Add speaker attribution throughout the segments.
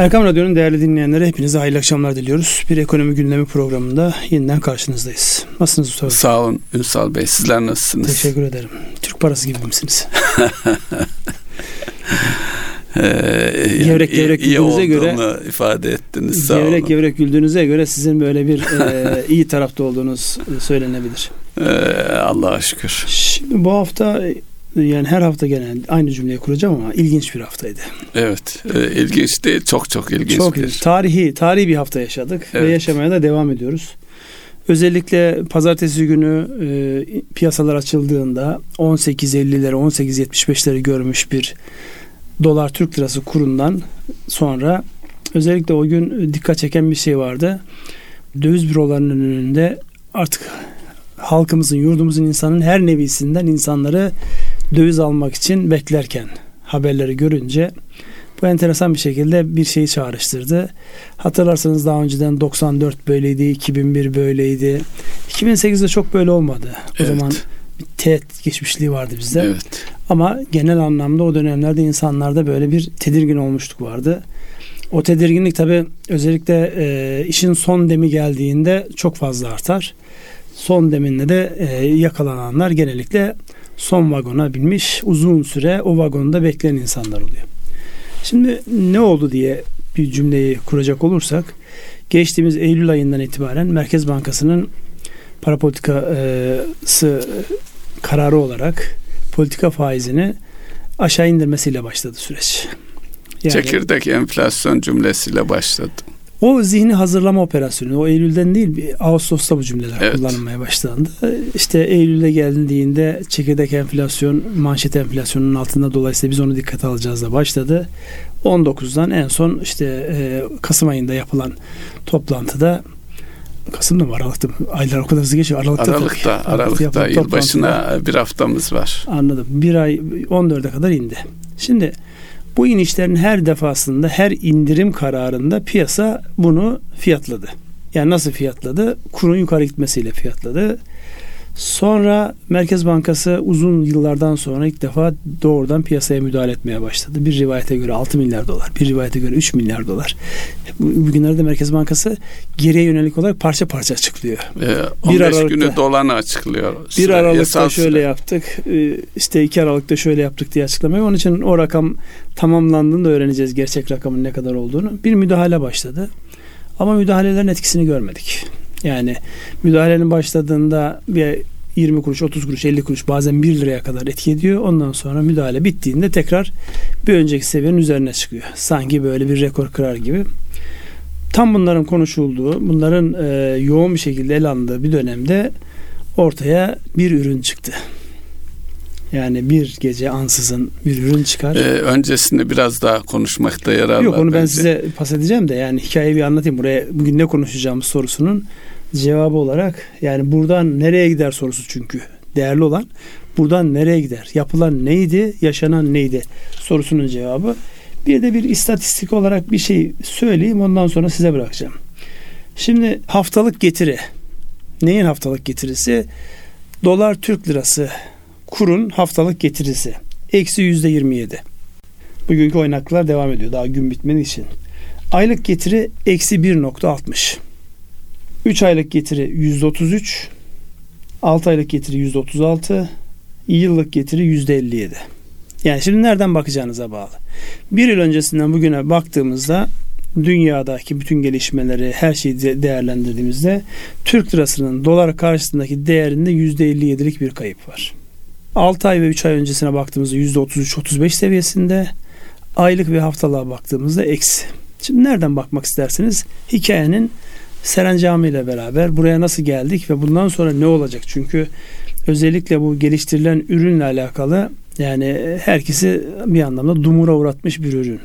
Speaker 1: Erkam Radyo'nun değerli dinleyenlere hepinize hayırlı akşamlar diliyoruz. Bir ekonomi gündemi programında yeniden karşınızdayız. Nasılsınız Mustafa
Speaker 2: Sağ olun Ünsal Bey. Sizler nasılsınız?
Speaker 1: Teşekkür ederim. Türk parası gibi misiniz?
Speaker 2: ee,
Speaker 1: gevrek gevrek
Speaker 2: iyi,
Speaker 1: güldüğünüze göre
Speaker 2: ifade ettiniz. Sağ
Speaker 1: gevrek
Speaker 2: olun.
Speaker 1: gevrek güldüğünüze göre sizin böyle bir e, iyi tarafta olduğunuz söylenebilir.
Speaker 2: Ee, Allah'a şükür.
Speaker 1: Şimdi bu hafta yani her hafta genel aynı cümleyi kuracağım ama ilginç bir haftaydı.
Speaker 2: Evet. E, ilginç değil. Çok çok ilginç
Speaker 1: çok ilginç. Tarihi, tarihi bir hafta yaşadık
Speaker 2: Evet.
Speaker 1: ve yaşamaya da devam ediyoruz. Özellikle pazartesi günü e, piyasalar açıldığında 18.50'leri 18.75'leri görmüş bir dolar Türk lirası kurundan sonra özellikle o gün dikkat çeken bir şey vardı. Döviz bürolarının önünde artık halkımızın, yurdumuzun insanın her nevisinden insanları döviz almak için beklerken haberleri görünce bu enteresan bir şekilde bir şeyi çağrıştırdı. Hatırlarsanız daha önceden 94 böyleydi, 2001 böyleydi. 2008'de çok böyle olmadı. O
Speaker 2: Evet.
Speaker 1: zaman bir teğet geçmişliği vardı bizde.
Speaker 2: Evet.
Speaker 1: Ama genel anlamda o dönemlerde insanlarda böyle bir tedirgin olmuşluk vardı. O tedirginlik tabi özellikle e, işin son demi geldiğinde çok fazla artar. Son deminde de e, yakalananlar genellikle son vagona binmiş uzun süre o vagonda bekleyen insanlar oluyor. Şimdi ne oldu diye bir cümleyi kuracak olursak geçtiğimiz Eylül ayından itibaren Merkez Bankası'nın para politikası kararı olarak politika faizini aşağı indirmesiyle başladı süreç. Yani
Speaker 2: Çekirdek enflasyon cümlesiyle başladı.
Speaker 1: O zihni hazırlama operasyonu o Eylül'den değil bir Ağustos'ta bu cümleler
Speaker 2: Evet.
Speaker 1: kullanılmaya başlandı. İşte Eylül'e geldiğinde çekirdek enflasyon manşet enflasyonunun altında dolayısıyla biz onu dikkate alacağız da başladı. 19'dan en son işte e, Kasım ayında yapılan toplantıda Kasım'da mı Aralık'ta mı? Aylar o kadar hızlı geçiyor. Aralık'ta.
Speaker 2: Aralıkta,
Speaker 1: Aralıkta
Speaker 2: Aralıkta yılbaşına bir haftamız var.
Speaker 1: Anladım. Bir ay 14'e kadar indi. Şimdi bu inişlerin her defasında her indirim kararında piyasa bunu fiyatladı. Yani nasıl fiyatladı? Kurun yukarı gitmesiyle fiyatladı. Sonra Merkez Bankası uzun yıllardan sonra ilk defa doğrudan piyasaya müdahale etmeye başladı. Bir rivayete göre 6 milyar dolar, bir rivayete göre 3 milyar dolar. Bu- Bugünlerde Merkez Bankası geriye yönelik olarak parça parça açıklıyor.
Speaker 2: Ee, 15
Speaker 1: Aralıkta-
Speaker 2: günü dolanı açıklıyor.
Speaker 1: Bir
Speaker 2: Süre-
Speaker 1: Aralık'ta
Speaker 2: yasal
Speaker 1: şöyle
Speaker 2: süre.
Speaker 1: yaptık. e, işte iki Aralık'ta şöyle yaptık diye açıklamayı. Onun için o rakam tamamlandığında öğreneceğiz gerçek rakamın ne kadar olduğunu. Bir müdahale başladı. Ama müdahalelerin etkisini görmedik. Yani müdahalenin başladığında bir 20 kuruş, 30 kuruş, 50 kuruş bazen 1 liraya kadar etki ediyor. Ondan sonra müdahale bittiğinde tekrar bir önceki seviyenin üzerine çıkıyor. Sanki böyle bir rekor kırar gibi. Tam bunların konuşulduğu, bunların e, yoğun bir şekilde ele alındığı bir dönemde ortaya bir ürün çıktı. Yani bir gece ansızın bir ürün çıkar.
Speaker 2: Ee, öncesinde biraz daha konuşmakta yarar
Speaker 1: Yok
Speaker 2: var.
Speaker 1: onu ben
Speaker 2: bence.
Speaker 1: size pas edeceğim de yani hikayeyi bir anlatayım. Buraya bugün ne konuşacağımız sorusunun cevabı olarak yani buradan nereye gider sorusu çünkü değerli olan buradan nereye gider? Yapılan neydi? Yaşanan neydi? Sorusunun cevabı. Bir de bir istatistik olarak bir şey söyleyeyim ondan sonra size bırakacağım. Şimdi haftalık getiri. Neyin haftalık getirisi? Dolar Türk lirası kurun haftalık getirisi. Eksi yüzde 27. Bugünkü oynaklar devam ediyor daha gün bitmediği için. Aylık getiri eksi 1.60. 3 aylık getiri %33. 6 aylık getiri %36. Yıllık getiri %57. Yani şimdi nereden bakacağınıza bağlı. Bir yıl öncesinden bugüne baktığımızda dünyadaki bütün gelişmeleri her şeyi de- değerlendirdiğimizde Türk lirasının dolar karşısındaki değerinde %57'lik bir kayıp var. 6 ay ve 3 ay öncesine baktığımızda %33-35 seviyesinde aylık ve haftalığa baktığımızda eksi. Şimdi nereden bakmak istersiniz? Hikayenin serencamı ile beraber buraya nasıl geldik ve bundan sonra ne olacak? Çünkü özellikle bu geliştirilen ürünle alakalı yani herkesi bir anlamda dumura uğratmış bir ürün.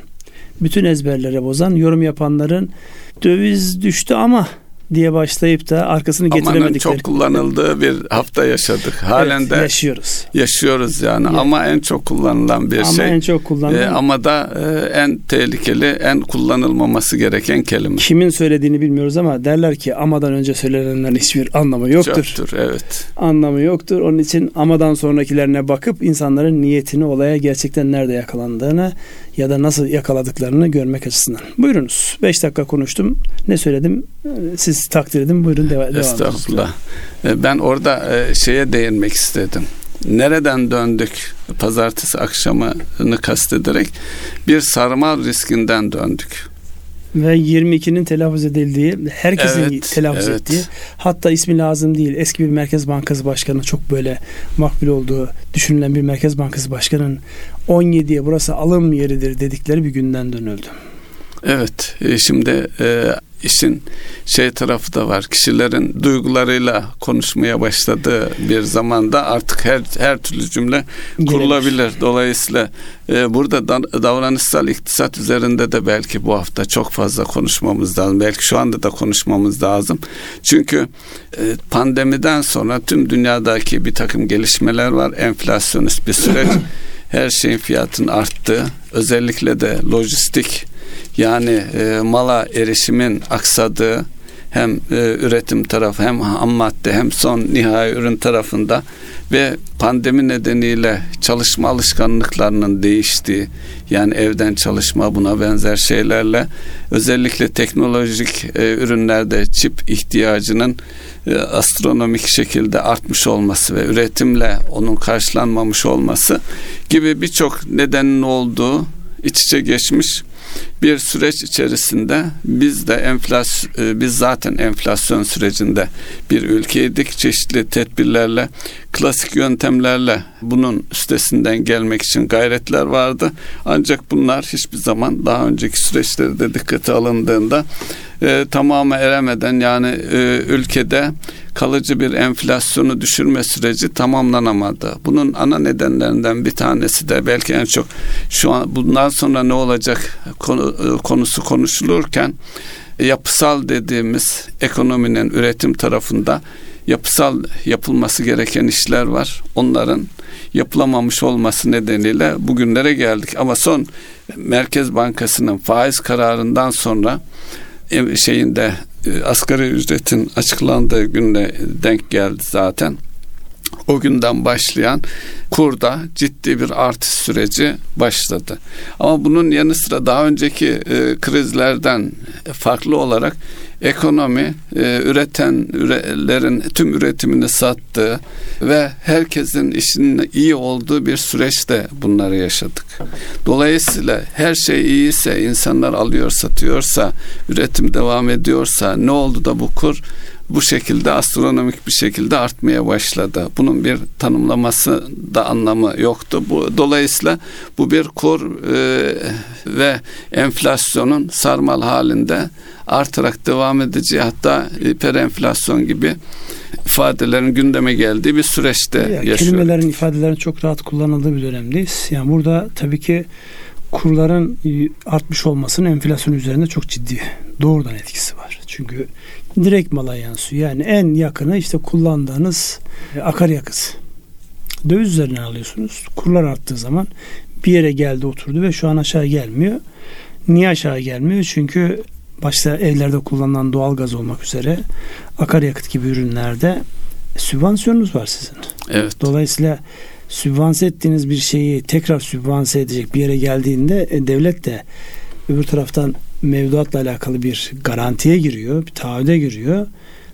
Speaker 1: Bütün ezberlere bozan yorum yapanların döviz düştü ama diye başlayıp da arkasını
Speaker 2: Amanın
Speaker 1: getiremedikleri.
Speaker 2: çok kullanıldığı bir hafta yaşadık. Halen
Speaker 1: Evet,
Speaker 2: de
Speaker 1: yaşıyoruz.
Speaker 2: yaşıyoruz yani
Speaker 1: Yani.
Speaker 2: ama en çok kullanılan bir
Speaker 1: Ama
Speaker 2: şey.
Speaker 1: en çok kullanılan
Speaker 2: Ee, ama da e, en tehlikeli, en kullanılmaması gereken kelime.
Speaker 1: kimin söylediğini bilmiyoruz ama derler ki amadan önce söylenenlerin hiçbir anlamı yoktur.
Speaker 2: Çöptür, evet.
Speaker 1: Anlamı yoktur. Onun için amadan sonrakilerine bakıp insanların niyetini olaya gerçekten nerede yakalandığını ya da nasıl yakaladıklarını görmek açısından. Buyurunuz. 5 dakika konuştum. Ne söyledim? Siz takdir edin. Buyurun deva- devam
Speaker 2: Estağfurullah. E, Ben orada e, şeye değinmek istedim. Nereden döndük pazartesi akşamını kastederek bir sarmal riskinden döndük.
Speaker 1: Ve 22'nin telaffuz edildiği, herkesin
Speaker 2: Evet,
Speaker 1: telaffuz
Speaker 2: evet.
Speaker 1: ettiği, hatta ismi lazım değil. Eski bir Merkez Bankası Başkanı çok böyle makbul olduğu düşünülen bir Merkez Bankası Başkanı'nın 17'ye burası alım yeridir dedikleri bir günden dönüldü.
Speaker 2: Evet, e, şimdi e, işin şey tarafı da var. Kişilerin duygularıyla konuşmaya başladığı bir zamanda artık her her türlü cümle kurulabilir. Dolayısıyla e, burada da- davranışsal iktisat üzerinde de belki bu hafta çok fazla konuşmamız lazım. Belki şu anda da konuşmamız lazım. Çünkü e, pandemiden sonra tüm dünyadaki bir takım gelişmeler var. Enflasyonist bir süreç. Her şeyin fiyatının arttığı, özellikle de lojistik yani e, mala erişimin aksadığı hem e, üretim tarafı hem ham madde hem son nihai ürün tarafında ve pandemi nedeniyle çalışma alışkanlıklarının değiştiği yani evden çalışma buna benzer şeylerle özellikle teknolojik e, ürünlerde çip ihtiyacının e, astronomik şekilde artmış olması ve üretimle onun karşılanmamış olması gibi birçok nedenin olduğu iç içe geçmiş bir süreç içerisinde biz de enflasyon biz zaten enflasyon sürecinde bir ülkeydik. Çeşitli tedbirlerle klasik yöntemlerle bunun üstesinden gelmek için gayretler vardı. Ancak bunlar hiçbir zaman daha önceki süreçlerde dikkate alındığında e, tamamı eremeden yani e, ülkede kalıcı bir enflasyonu düşürme süreci tamamlanamadı. Bunun ana nedenlerinden bir tanesi de belki en çok şu an bundan sonra ne olacak e, konusu konuşulurken yapısal dediğimiz ekonominin üretim tarafında yapısal yapılması gereken işler var. Onların yapılamamış olması nedeniyle bugünlere geldik. Ama son Merkez Bankası'nın faiz kararından sonra e, şeyinde e, asgari ücretin açıklandığı günde denk geldi zaten. O günden başlayan kurda ciddi bir artış süreci başladı. Ama bunun yanı sıra daha önceki e, krizlerden farklı olarak ekonomi e, üretenlerin tüm üretimini sattığı ve herkesin işinin iyi olduğu bir süreçte bunları yaşadık. Dolayısıyla her şey iyiyse, insanlar alıyor, satıyorsa, üretim devam ediyorsa ne oldu da bu kur bu şekilde astronomik bir şekilde artmaya başladı. Bunun bir tanımlaması da anlamı yoktu. Bu dolayısıyla bu bir kur e, ve enflasyonun sarmal halinde artarak devam edeceği hatta hiperenflasyon gibi ifadelerin gündeme geldiği bir süreçte
Speaker 1: Ya,
Speaker 2: yaşıyoruz.
Speaker 1: kelimelerin ifadelerin çok rahat kullanıldığı bir dönemdeyiz. Yani burada tabii ki kurların artmış olmasının enflasyon üzerinde çok ciddi doğrudan etkisi var. Çünkü direkt mala yansıyor. Yani en yakını işte kullandığınız e, akaryakıt. Döviz üzerinden alıyorsunuz. Kurlar arttığı zaman bir yere geldi oturdu ve şu an aşağı gelmiyor. Niye aşağı gelmiyor? Çünkü başta evlerde kullanılan doğal gaz olmak üzere akaryakıt gibi ürünlerde sübvansiyonunuz var sizin.
Speaker 2: Evet.
Speaker 1: Dolayısıyla sübvanse ettiğiniz bir şeyi tekrar sübvanse edecek bir yere geldiğinde e, devlet de öbür taraftan mevduatla alakalı bir garantiye giriyor, bir taahhüde giriyor.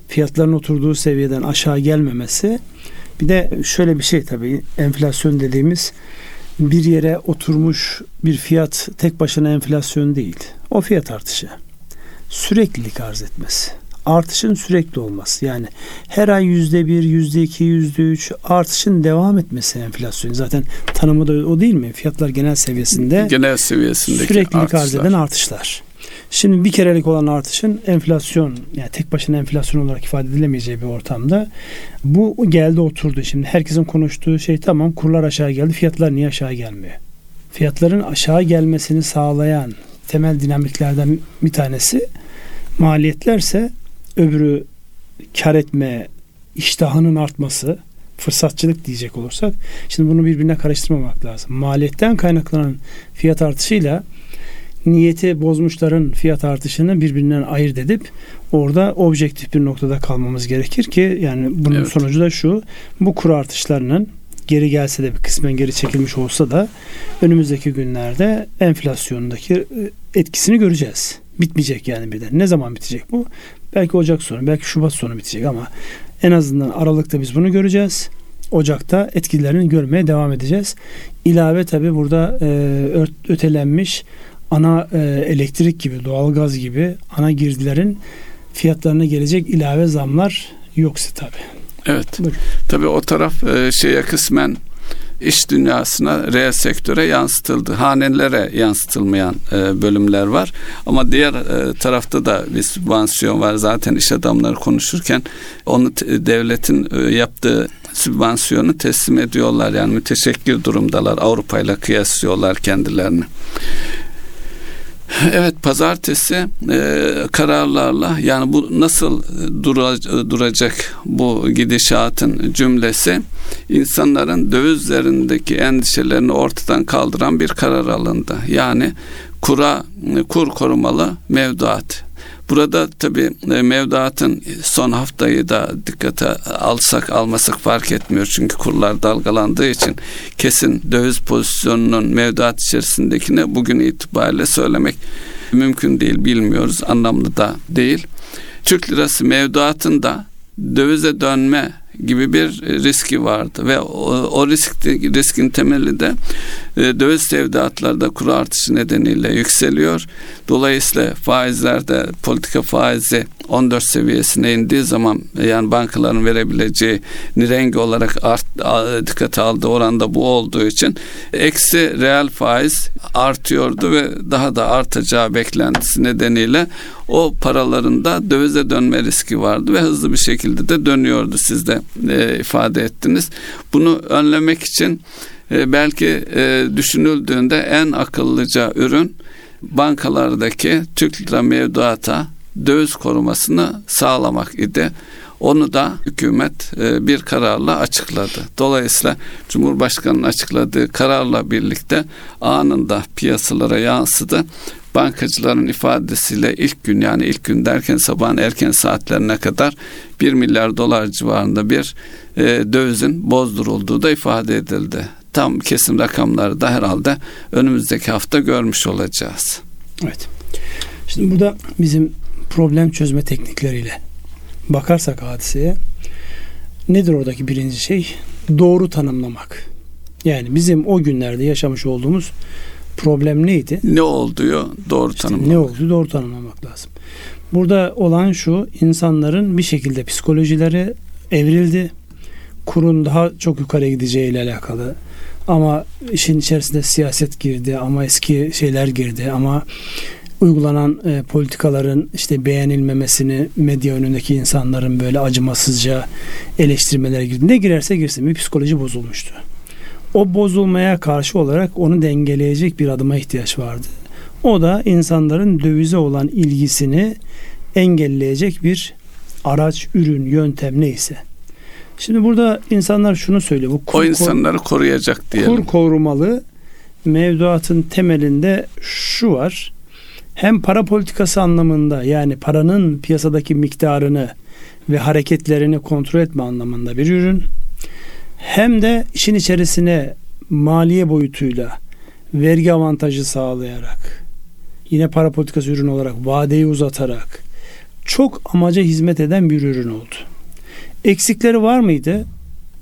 Speaker 1: Fiyatların oturduğu seviyeden aşağı gelmemesi bir de şöyle bir şey tabii enflasyon dediğimiz bir yere oturmuş bir fiyat tek başına enflasyon değil. O fiyat artışı. Süreklilik arz etmesi. Artışın sürekli olması. Yani her ay yüzde bir, yüzde iki, yüzde üç artışın devam etmesi enflasyon. Zaten tanımı da o değil mi? Fiyatlar genel seviyesinde
Speaker 2: genel seviyesindeki
Speaker 1: süreklilik arz
Speaker 2: artışlar.
Speaker 1: eden artışlar. Şimdi bir kerelik olan artışın enflasyon yani tek başına enflasyon olarak ifade edilemeyeceği bir ortamda bu geldi oturdu. Şimdi herkesin konuştuğu şey tamam kurlar aşağı geldi fiyatlar niye aşağı gelmiyor? Fiyatların aşağı gelmesini sağlayan temel dinamiklerden bir tanesi maliyetlerse öbürü kar etme iştahının artması fırsatçılık diyecek olursak şimdi bunu birbirine karıştırmamak lazım. Maliyetten kaynaklanan fiyat artışıyla niyeti bozmuşların fiyat artışını birbirinden ayırt edip orada objektif bir noktada kalmamız gerekir ki yani bunun
Speaker 2: Evet.
Speaker 1: sonucu da şu bu kur artışlarının geri gelse de bir kısmen geri çekilmiş olsa da önümüzdeki günlerde enflasyondaki e, etkisini göreceğiz. Bitmeyecek yani birden. Ne zaman bitecek bu? Belki Ocak sonu, belki Şubat sonu bitecek ama en azından Aralık'ta biz bunu göreceğiz. Ocak'ta etkilerini görmeye devam edeceğiz. İlave tabi burada e, ötelenmiş ana e, elektrik gibi, doğalgaz gibi ana girdilerin fiyatlarına gelecek ilave zamlar yoksa tabi.
Speaker 2: Evet. Tabi o taraf e, şeye kısmen iş dünyasına, reel sektöre yansıtıldı. Hanelere yansıtılmayan e, bölümler var. Ama diğer e, tarafta da bir sübvansiyon var. Zaten iş adamları konuşurken onu devletin e, yaptığı sübvansiyonu teslim ediyorlar. Yani müteşekkir durumdalar. Avrupa ile kıyaslıyorlar kendilerini. Evet pazartesi e, kararlarla yani bu nasıl dura, duracak bu gidişatın cümlesi insanların dövizlerindeki endişelerini ortadan kaldıran bir karar alındı. Yani kura kur korumalı mevduat Burada tabi e, mevduatın son haftayı da dikkate alsak almasak fark etmiyor. Çünkü kurlar dalgalandığı için kesin döviz pozisyonunun mevduat içerisindekini bugün itibariyle söylemek mümkün değil. Bilmiyoruz. Anlamlı da değil. Türk lirası mevduatın da dövize dönme gibi bir riski vardı ve o, o risk, riskin temeli de e, döviz tevdiatlarda kuru artışı nedeniyle yükseliyor. Dolayısıyla faizlerde politika faizi 14 seviyesine indiği zaman yani bankaların verebileceği nirengi olarak art, dikkate aldığı oranda bu olduğu için eksi reel faiz artıyordu ve daha da artacağı beklentisi nedeniyle o paraların da dövize dönme riski vardı ve hızlı bir şekilde de dönüyordu siz de e, ifade ettiniz. Bunu önlemek için e, belki e, düşünüldüğünde en akıllıca ürün bankalardaki Türk lira mevduata döviz korumasını sağlamak idi. Onu da hükümet e, bir kararla açıkladı. Dolayısıyla Cumhurbaşkanı'nın açıkladığı kararla birlikte anında piyasalara yansıdı. Bankacıların ifadesiyle ilk gün yani ilk gün derken sabahın erken saatlerine kadar 1 milyar dolar civarında bir e, dövizin bozdurulduğu da ifade edildi. Tam kesin rakamları da herhalde önümüzdeki hafta görmüş olacağız.
Speaker 1: Evet. Şimdi burada bizim problem çözme teknikleriyle bakarsak hadiseye nedir oradaki birinci şey? Doğru tanımlamak. Yani bizim o günlerde yaşamış olduğumuz problem neydi?
Speaker 2: Ne olduğu doğru işte tanımlamak.
Speaker 1: Ne oldu doğru tanımlamak lazım. Burada olan şu insanların bir şekilde psikolojileri evrildi. Kurun daha çok yukarı gideceği ile alakalı. Ama işin içerisinde siyaset girdi ama eski şeyler girdi ama uygulanan e, politikaların işte beğenilmemesini medya önündeki insanların böyle acımasızca eleştirmeler girdi. Ne girerse girsin bir psikoloji bozulmuştu. O bozulmaya karşı olarak onu dengeleyecek bir adıma ihtiyaç vardı. O da insanların dövize olan ilgisini engelleyecek bir araç, ürün, yöntem neyse. Şimdi burada insanlar şunu söylüyor. Bu
Speaker 2: kur, o insanları koruyacak diyelim.
Speaker 1: Kur korumalı mevduatın temelinde şu var hem para politikası anlamında yani paranın piyasadaki miktarını ve hareketlerini kontrol etme anlamında bir ürün hem de işin içerisine maliye boyutuyla vergi avantajı sağlayarak yine para politikası ürün olarak vadeyi uzatarak çok amaca hizmet eden bir ürün oldu. Eksikleri var mıydı?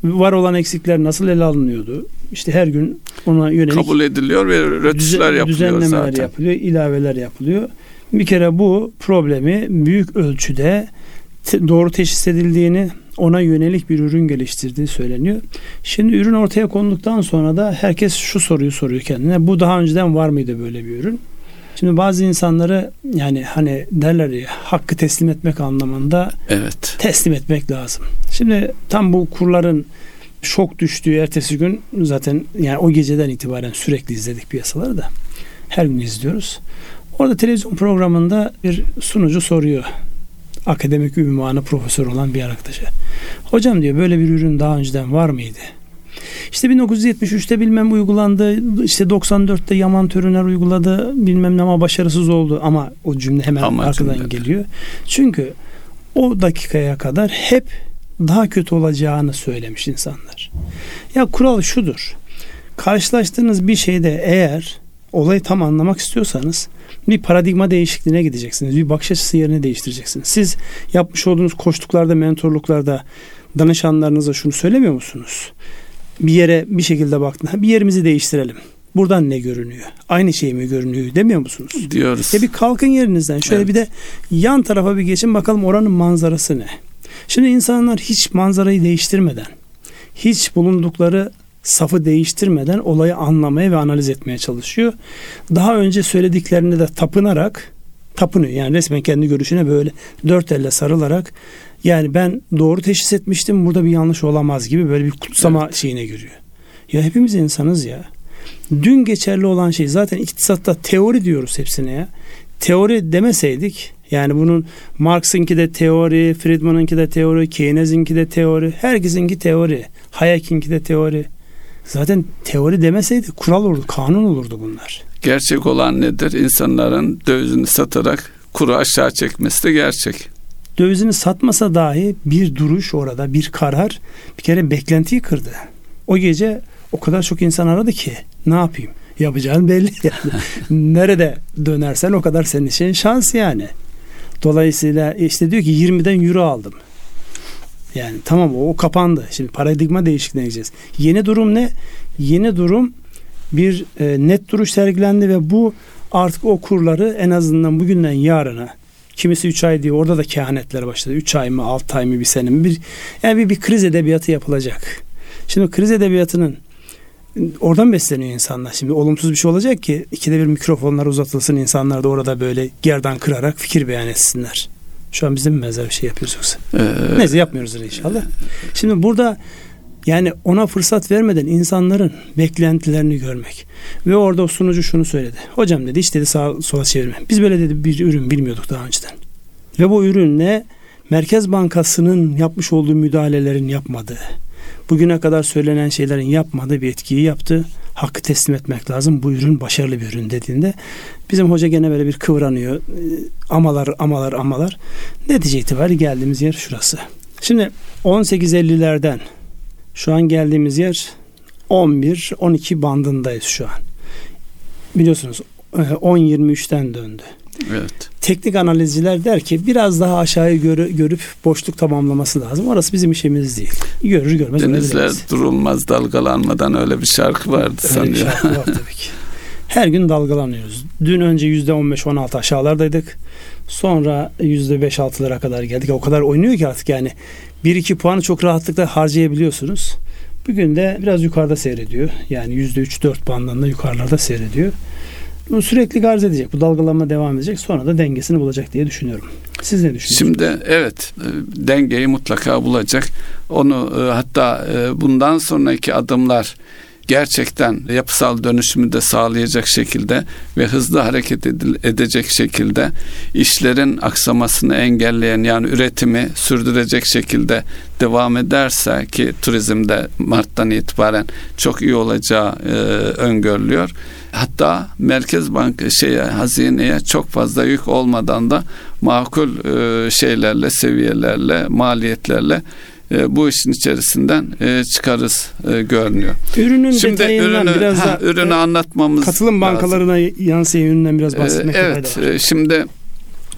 Speaker 1: Var olan eksikler nasıl ele alınıyordu? İşte her gün ona yönelik
Speaker 2: kabul ediliyor ve rötuşlar yapılıyor
Speaker 1: düzenlemeler
Speaker 2: zaten.
Speaker 1: yapılıyor, ilaveler yapılıyor. Bir kere bu problemi büyük ölçüde doğru teşhis edildiğini, ona yönelik bir ürün geliştirdiği söyleniyor. Şimdi ürün ortaya konduktan sonra da herkes şu soruyu soruyor kendine. Bu daha önceden var mıydı böyle bir ürün? Şimdi bazı insanları yani hani derler ya hakkı teslim etmek anlamında
Speaker 2: evet.
Speaker 1: teslim etmek lazım. Şimdi tam bu kurların şok düştüğü ertesi gün zaten yani o geceden itibaren sürekli izledik piyasaları da. Her gün izliyoruz. Orada televizyon programında bir sunucu soruyor. Akademik ünvanı profesör olan bir arkadaşa. Hocam diyor böyle bir ürün daha önceden var mıydı? İşte 1973'te bilmem uygulandı. İşte 94'te Yaman Törüner uyguladı. Bilmem ne ama başarısız oldu. Ama o cümle hemen Ama arkadan cümlede. geliyor. Çünkü o dakikaya kadar hep daha kötü olacağını söylemiş insanlar. Ya kural şudur. Karşılaştığınız bir şeyde eğer olayı tam anlamak istiyorsanız bir paradigma değişikliğine gideceksiniz. Bir bakış açısı yerini değiştireceksiniz. Siz yapmış olduğunuz koştuklarda, mentorluklarda danışanlarınıza şunu söylemiyor musunuz? Bir yere bir şekilde baktın. Bir yerimizi değiştirelim. Buradan ne görünüyor? Aynı şey mi görünüyor demiyor musunuz?
Speaker 2: Diyoruz.
Speaker 1: Ya bir kalkın yerinizden. Şöyle evet. bir de yan tarafa bir geçin bakalım oranın manzarası ne? Şimdi insanlar hiç manzarayı değiştirmeden, hiç bulundukları safı değiştirmeden olayı anlamaya ve analiz etmeye çalışıyor. Daha önce söylediklerini de tapınarak tapınıyor. Yani resmen kendi görüşüne böyle dört elle sarılarak yani ben doğru teşhis etmiştim burada bir yanlış olamaz gibi böyle bir kutsama evet. şeyine giriyor. Ya hepimiz insanız ya. Dün geçerli olan şey zaten iktisatta teori diyoruz hepsine ya. Teori demeseydik yani bunun Marx'ınki de teori, Friedman'ınki de teori, Keynes'inki de teori, herkesinki teori, Hayek'inki de teori. Zaten teori demeseydi kural olurdu, kanun olurdu bunlar.
Speaker 2: Gerçek olan nedir? İnsanların dövizini satarak kuru aşağı çekmesi de gerçek.
Speaker 1: Dövizini satmasa dahi bir duruş orada, bir karar bir kere beklentiyi kırdı. O gece o kadar çok insan aradı ki ne yapayım? Yapacağın belli yani. Nerede dönersen o kadar senin için şans yani. Dolayısıyla işte diyor ki 20'den euro aldım. Yani tamam o, o kapandı. Şimdi paradigma değişikliğine gideceğiz. Yeni durum ne? Yeni durum bir e, net duruş sergilendi ve bu artık o kurları en azından bugünden yarına kimisi 3 ay diyor orada da kehanetler başladı. 3 ay mı 6 ay mı bir sene mi bir yani bir, bir kriz edebiyatı yapılacak. Şimdi kriz edebiyatının oradan besleniyor insanlar. Şimdi olumsuz bir şey olacak ki ikide bir mikrofonlar uzatılsın insanlar da orada böyle gerdan kırarak fikir beyan etsinler. Şu an bizim benzer bir şey yapıyoruz yoksa? Ee, Neyse yapmıyoruzdur inşallah. Şimdi burada yani ona fırsat vermeden insanların beklentilerini görmek. Ve orada o sunucu şunu söyledi. Hocam dedi hiç dedi sağa sola çevirme. Biz böyle dedi bir ürün bilmiyorduk daha önceden. Ve bu ürünle Merkez Bankası'nın yapmış olduğu müdahalelerin yapmadığı, bugüne kadar söylenen şeylerin yapmadığı bir etkiyi yaptı. Hakkı teslim etmek lazım. Bu ürün başarılı bir ürün dediğinde bizim hoca gene böyle bir kıvranıyor. Ee, amalar, amalar, amalar. Netice itibariyle geldiğimiz yer şurası. Şimdi 18.50'lerden şu an geldiğimiz yer 11-12 bandındayız şu an. Biliyorsunuz 10-23'ten e, döndü.
Speaker 2: Evet.
Speaker 1: Teknik analizciler der ki biraz daha aşağıyı görü, görüp boşluk tamamlaması lazım. Orası bizim işimiz değil. Görür görmez.
Speaker 2: Denizler durulmaz dalgalanmadan öyle bir şarkı vardı öyle sanıyorum. Bir şarkı var
Speaker 1: tabii ki. Her gün dalgalanıyoruz. Dün önce yüzde 15-16 aşağılardaydık. Sonra yüzde 5-6'lara kadar geldik. O kadar oynuyor ki artık yani. 1-2 puanı çok rahatlıkla harcayabiliyorsunuz. Bugün de biraz yukarıda seyrediyor. Yani yüzde 3-4 bandında yukarılarda seyrediyor. Bu sürekli garz edecek. Bu dalgalanma devam edecek. Sonra da dengesini bulacak diye düşünüyorum. Siz ne düşünüyorsunuz?
Speaker 2: Şimdi evet e, dengeyi mutlaka bulacak. Onu e, hatta e, bundan sonraki adımlar gerçekten yapısal dönüşümü de sağlayacak şekilde ve hızlı hareket edecek şekilde işlerin aksamasını engelleyen yani üretimi sürdürecek şekilde devam ederse ki turizmde Mart'tan itibaren çok iyi olacağı e, öngörülüyor. Hatta Merkez Banka şeye hazineye çok fazla yük olmadan da makul e, şeylerle seviyelerle maliyetlerle e, bu işin içerisinden e, çıkarız e, görünüyor.
Speaker 1: Ürünün Şimdi detayından ürünü, biraz ha,
Speaker 2: da ürünü anlatmamız
Speaker 1: katılım bankalarına lazım. yansıyan üründen biraz bahsetmek
Speaker 2: e, Evet. Var. Şimdi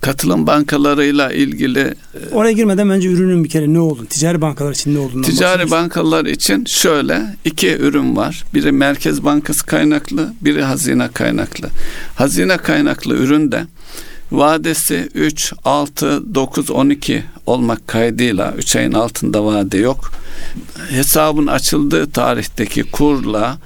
Speaker 2: katılım bankalarıyla ilgili e,
Speaker 1: oraya girmeden önce ürünün bir kere ne olduğunu, ticari bankalar için ne olduğunu
Speaker 2: Ticari bankalar için şöyle iki ürün var. Biri Merkez Bankası kaynaklı, biri hazine kaynaklı. Hazine kaynaklı üründe Vadesi 3, 6, 9, 12 olmak kaydıyla 3 ayın altında vade yok. Hesabın açıldığı tarihteki kurla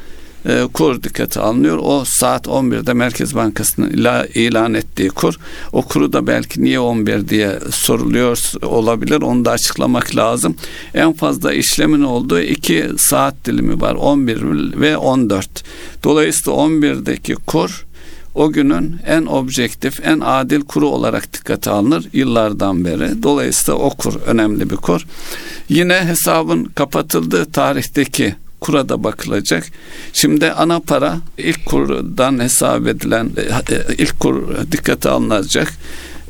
Speaker 2: e, kur dikkate alınıyor. O saat 11'de Merkez Bankası'nın ila, ilan ettiği kur. O kuru da belki niye 11 diye soruluyor olabilir. Onu da açıklamak lazım. En fazla işlemin olduğu iki saat dilimi var. 11 ve 14. Dolayısıyla 11'deki kur o günün en objektif, en adil kuru olarak dikkate alınır yıllardan beri. Dolayısıyla o kur önemli bir kur. Yine hesabın kapatıldığı tarihteki kura da bakılacak. Şimdi ana para ilk kurdan hesap edilen e, ilk kur dikkate alınacak.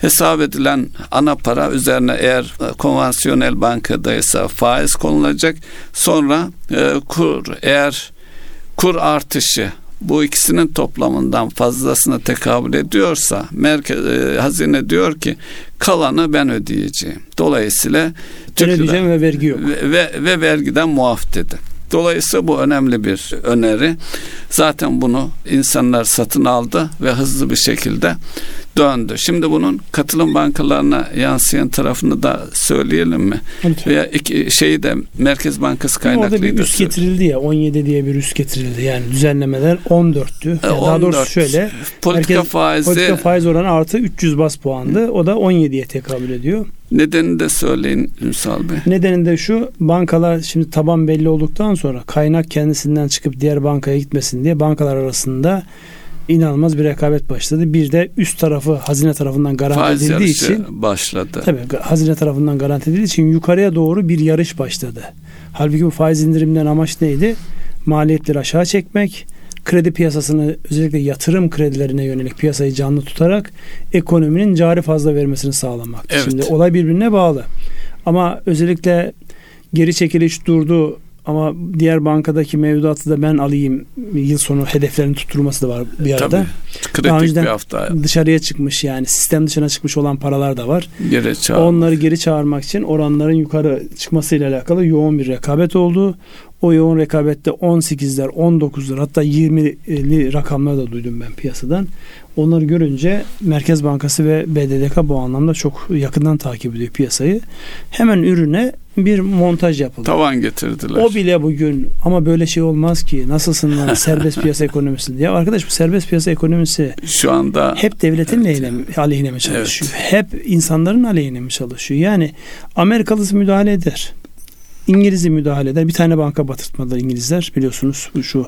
Speaker 2: hesap edilen ana para üzerine eğer e, konvansiyonel bankadaysa faiz konulacak. Sonra e, kur eğer kur artışı bu ikisinin toplamından fazlasına tekabül ediyorsa merkez e, hazine diyor ki kalanı ben ödeyeceğim. Dolayısıyla
Speaker 1: ben ödeyeceğim ve vergi yok.
Speaker 2: Ve, ve, ve vergiden muaf dedi. Dolayısıyla bu önemli bir öneri. Zaten bunu insanlar satın aldı ve hızlı bir şekilde döndü. Şimdi bunun katılım bankalarına yansıyan tarafını da söyleyelim mi? Lütfen. Veya iki şeyi de Merkez Bankası kaynaklıydı.
Speaker 1: Orada bir üst getirildi ya 17 diye bir üst getirildi. Yani düzenlemeler 14'tü. Yani 14. Daha doğrusu şöyle.
Speaker 2: Politika merkez, faizi
Speaker 1: politika faiz oranı artı 300 bas puandı. O da 17'ye tekabül ediyor.
Speaker 2: Nedenini de söyleyin Ünsal Bey.
Speaker 1: Nedeni de şu bankalar şimdi taban belli olduktan sonra kaynak kendisinden çıkıp diğer bankaya gitmesin diye bankalar arasında inanılmaz bir rekabet başladı. Bir de üst tarafı hazine tarafından garanti Faiz edildiği için
Speaker 2: başladı.
Speaker 1: Tabii hazine tarafından garanti edildiği için yukarıya doğru bir yarış başladı. Halbuki bu faiz indirimden amaç neydi? Maliyetleri aşağı çekmek, kredi piyasasını özellikle yatırım kredilerine yönelik piyasayı canlı tutarak ekonominin cari fazla vermesini sağlamak. Evet. Şimdi olay birbirine bağlı. Ama özellikle geri çekiliş durdu ama diğer bankadaki mevduatı da ben alayım yıl sonu hedeflerini tutturması da var bir arada. Tabii.
Speaker 2: Kritik Daha önceden bir hafta.
Speaker 1: dışarıya çıkmış yani sistem dışına çıkmış olan paralar da var.
Speaker 2: Geri çağırmak.
Speaker 1: Onları geri çağırmak için oranların yukarı çıkmasıyla alakalı yoğun bir rekabet oldu. O yoğun rekabette 18'ler, 19'lar hatta 20'li rakamlar da duydum ben piyasadan. Onları görünce Merkez Bankası ve BDDK bu anlamda çok yakından takip ediyor piyasayı. Hemen ürüne bir montaj yapıldı.
Speaker 2: Tavan getirdiler.
Speaker 1: O bile bugün ama böyle şey olmaz ki nasılsın lan serbest piyasa ekonomisi diye. Arkadaş bu serbest piyasa ekonomisi
Speaker 2: şu anda
Speaker 1: hep devletin evet. lehine, aleyhine mi çalışıyor? Evet. Hep insanların aleyhine mi çalışıyor? Yani Amerikalısı müdahale eder. İngiliz'i müdahale eder. Bir tane banka batırtmadılar İngilizler biliyorsunuz şu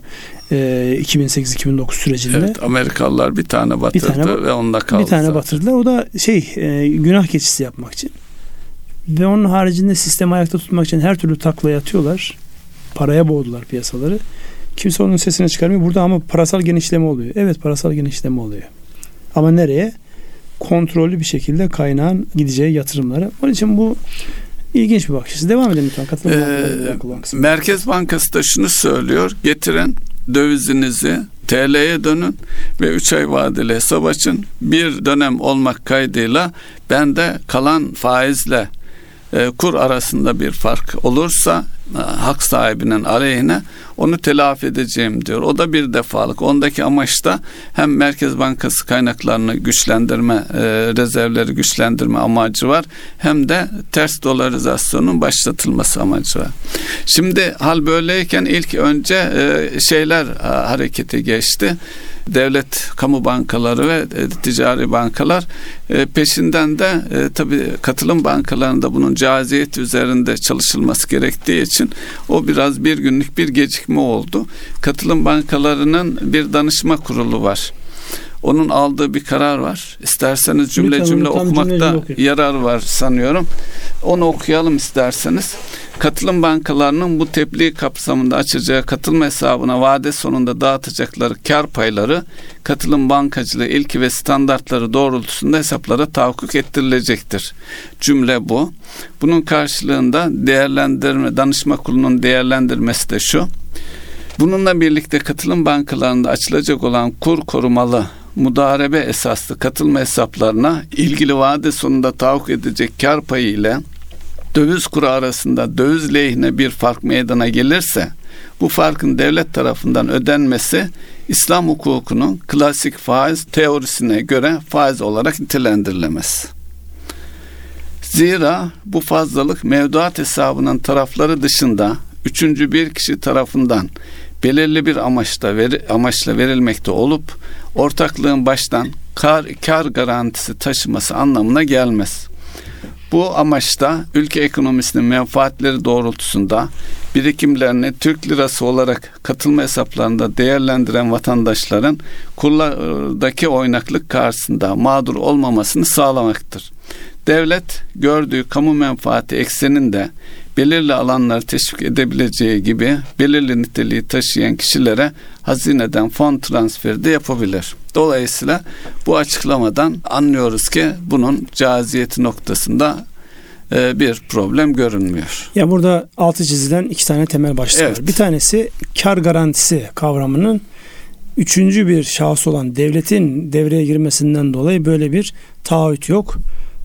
Speaker 1: e, 2008-2009 sürecinde. Evet
Speaker 2: Amerikalılar bir tane batırdı bir tane, ve onda kaldı.
Speaker 1: Bir tane zaten. batırdılar. O da şey e, günah keçisi yapmak için. Ve onun haricinde sistemi ayakta tutmak için her türlü taklaya atıyorlar. Paraya boğdular piyasaları. Kimse onun sesini çıkarmıyor. Burada ama parasal genişleme oluyor. Evet parasal genişleme oluyor. Ama nereye? Kontrollü bir şekilde kaynağın gideceği yatırımlara. Onun için bu ilginç bir bakış açısı. Devam edelim lütfen. Katılım
Speaker 2: ee, Merkez Bankası da şunu söylüyor. Getirin dövizinizi TL'ye dönün ve 3 ay vadeli hesap açın. Bir dönem olmak kaydıyla ben de kalan faizle kur arasında bir fark olursa e, hak sahibinin aleyhine onu telafi edeceğim diyor. O da bir defalık. Ondaki amaç da hem Merkez Bankası kaynaklarını güçlendirme, e, rezervleri güçlendirme amacı var. Hem de ters dolarizasyonun başlatılması amacı var. Şimdi hal böyleyken ilk önce e, şeyler e, harekete geçti devlet kamu bankaları ve e, ticari bankalar e, peşinden de e, tabii katılım bankalarında bunun caziyet üzerinde çalışılması gerektiği için o biraz bir günlük bir gecikme oldu. Katılım bankalarının bir danışma kurulu var. Onun aldığı bir karar var. İsterseniz cümle Lütfen, cümle okumakta cümle yarar var sanıyorum. Onu okuyalım isterseniz. Katılım bankalarının bu tebliğ kapsamında açacağı katılım hesabına vade sonunda dağıtacakları kar payları katılım bankacılığı ilki ve standartları doğrultusunda hesaplara tahakkuk ettirilecektir. Cümle bu. Bunun karşılığında değerlendirme, danışma kurulunun değerlendirmesi de şu. Bununla birlikte katılım bankalarında açılacak olan kur korumalı mudarebe esaslı katılma hesaplarına ilgili vade sonunda tahakkuk edecek kar payı ile döviz kuru arasında döviz lehine bir fark meydana gelirse bu farkın devlet tarafından ödenmesi İslam hukukunun klasik faiz teorisine göre faiz olarak nitelendirilemez. Zira bu fazlalık mevduat hesabının tarafları dışında üçüncü bir kişi tarafından belirli bir amaçla, veri, amaçla verilmekte olup ortaklığın baştan kar, kar garantisi taşıması anlamına gelmez. Bu amaçta ülke ekonomisinin menfaatleri doğrultusunda birikimlerini Türk lirası olarak katılma hesaplarında değerlendiren vatandaşların kurlardaki oynaklık karşısında mağdur olmamasını sağlamaktır. Devlet gördüğü kamu menfaati ekseninde belirli alanları teşvik edebileceği gibi belirli niteliği taşıyan kişilere hazineden fon transferi de yapabilir. Dolayısıyla bu açıklamadan anlıyoruz ki bunun caziyeti noktasında e, bir problem görünmüyor.
Speaker 1: Ya burada altı çizilen iki tane temel başlık evet. var. Bir tanesi kar garantisi kavramının üçüncü bir şahıs olan devletin devreye girmesinden dolayı böyle bir taahhüt yok.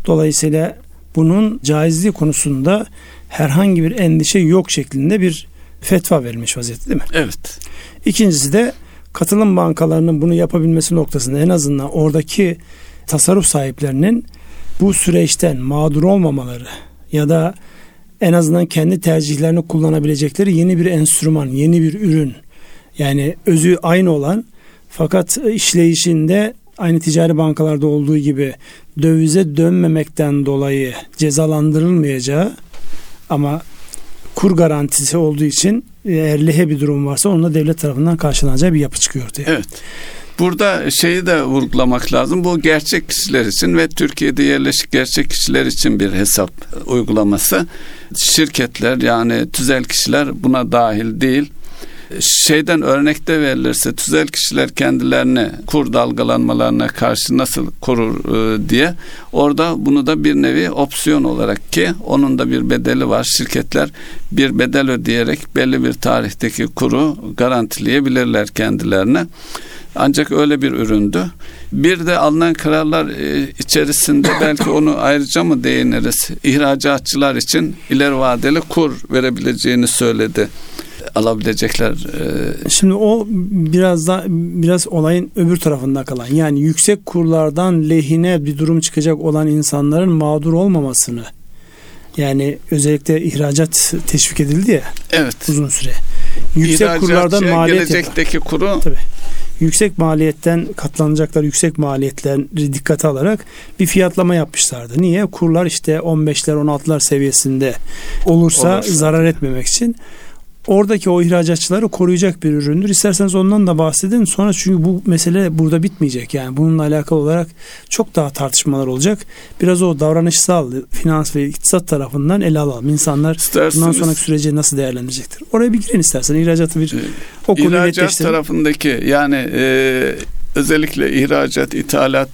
Speaker 1: Dolayısıyla bunun caizliği konusunda herhangi bir endişe yok şeklinde bir fetva verilmiş vaziyette değil mi?
Speaker 2: Evet.
Speaker 1: İkincisi de katılım bankalarının bunu yapabilmesi noktasında en azından oradaki tasarruf sahiplerinin bu süreçten mağdur olmamaları ya da en azından kendi tercihlerini kullanabilecekleri yeni bir enstrüman, yeni bir ürün yani özü aynı olan fakat işleyişinde aynı ticari bankalarda olduğu gibi dövize dönmemekten dolayı cezalandırılmayacağı ama kur garantisi olduğu için eğer lehe bir durum varsa onunla devlet tarafından karşılanacağı bir yapı çıkıyor diye.
Speaker 2: Evet. Burada şeyi de vurgulamak lazım. Bu gerçek kişiler için ve Türkiye'de yerleşik gerçek kişiler için bir hesap uygulaması. Şirketler yani tüzel kişiler buna dahil değil şeyden örnekte verilirse tüzel kişiler kendilerini kur dalgalanmalarına karşı nasıl korur e, diye orada bunu da bir nevi opsiyon olarak ki onun da bir bedeli var. Şirketler bir bedel ödeyerek belli bir tarihteki kuru garantileyebilirler kendilerine. Ancak öyle bir üründü. Bir de alınan kararlar e, içerisinde belki onu ayrıca mı değiniriz? İhracatçılar için ileri vadeli kur verebileceğini söyledi alabilecekler.
Speaker 1: E, Şimdi o biraz da biraz olayın öbür tarafında kalan yani yüksek kurlardan lehine bir durum çıkacak olan insanların mağdur olmamasını yani özellikle ihracat teşvik edildi ya.
Speaker 2: Evet.
Speaker 1: Uzun süre. Yüksek kurlardan maliyet
Speaker 2: gelecekteki yapar. kuru
Speaker 1: Tabii yüksek maliyetten katlanacaklar yüksek maliyetleri dikkate alarak bir fiyatlama yapmışlardı. Niye? Kurlar işte 15'ler 16'lar seviyesinde olursa Olursa. zarar etmemek için oradaki o ihracatçıları koruyacak bir üründür. İsterseniz ondan da bahsedin. Sonra çünkü bu mesele burada bitmeyecek. Yani bununla alakalı olarak çok daha tartışmalar olacak. Biraz o davranışsal, finans ve iktisat tarafından ele alalım. İnsanlar İsterseniz, bundan sonraki süreci nasıl değerlendirecektir? Oraya bir girin istersen. İhracatı bir
Speaker 2: o konuyu İhracat tarafındaki yani e, özellikle ihracat, ithalat,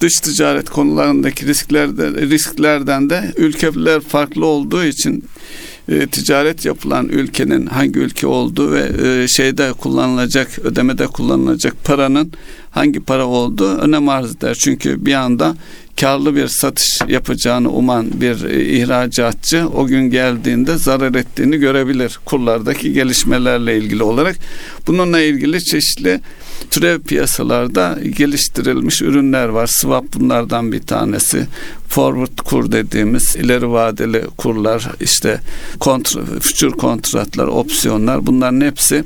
Speaker 2: dış ticaret konularındaki risklerde, risklerden de ülkeler farklı olduğu için e, ticaret yapılan ülkenin hangi ülke olduğu ve e, şeyde kullanılacak ödemede kullanılacak paranın hangi para olduğu önem arz eder. Çünkü bir anda karlı bir satış yapacağını uman bir e, ihracatçı o gün geldiğinde zarar ettiğini görebilir kurlardaki gelişmelerle ilgili olarak. Bununla ilgili çeşitli türev piyasalarda geliştirilmiş ürünler var. Swap bunlardan bir tanesi. Forward kur dediğimiz ileri vadeli kurlar, işte kontra, future kontratlar, opsiyonlar bunların hepsi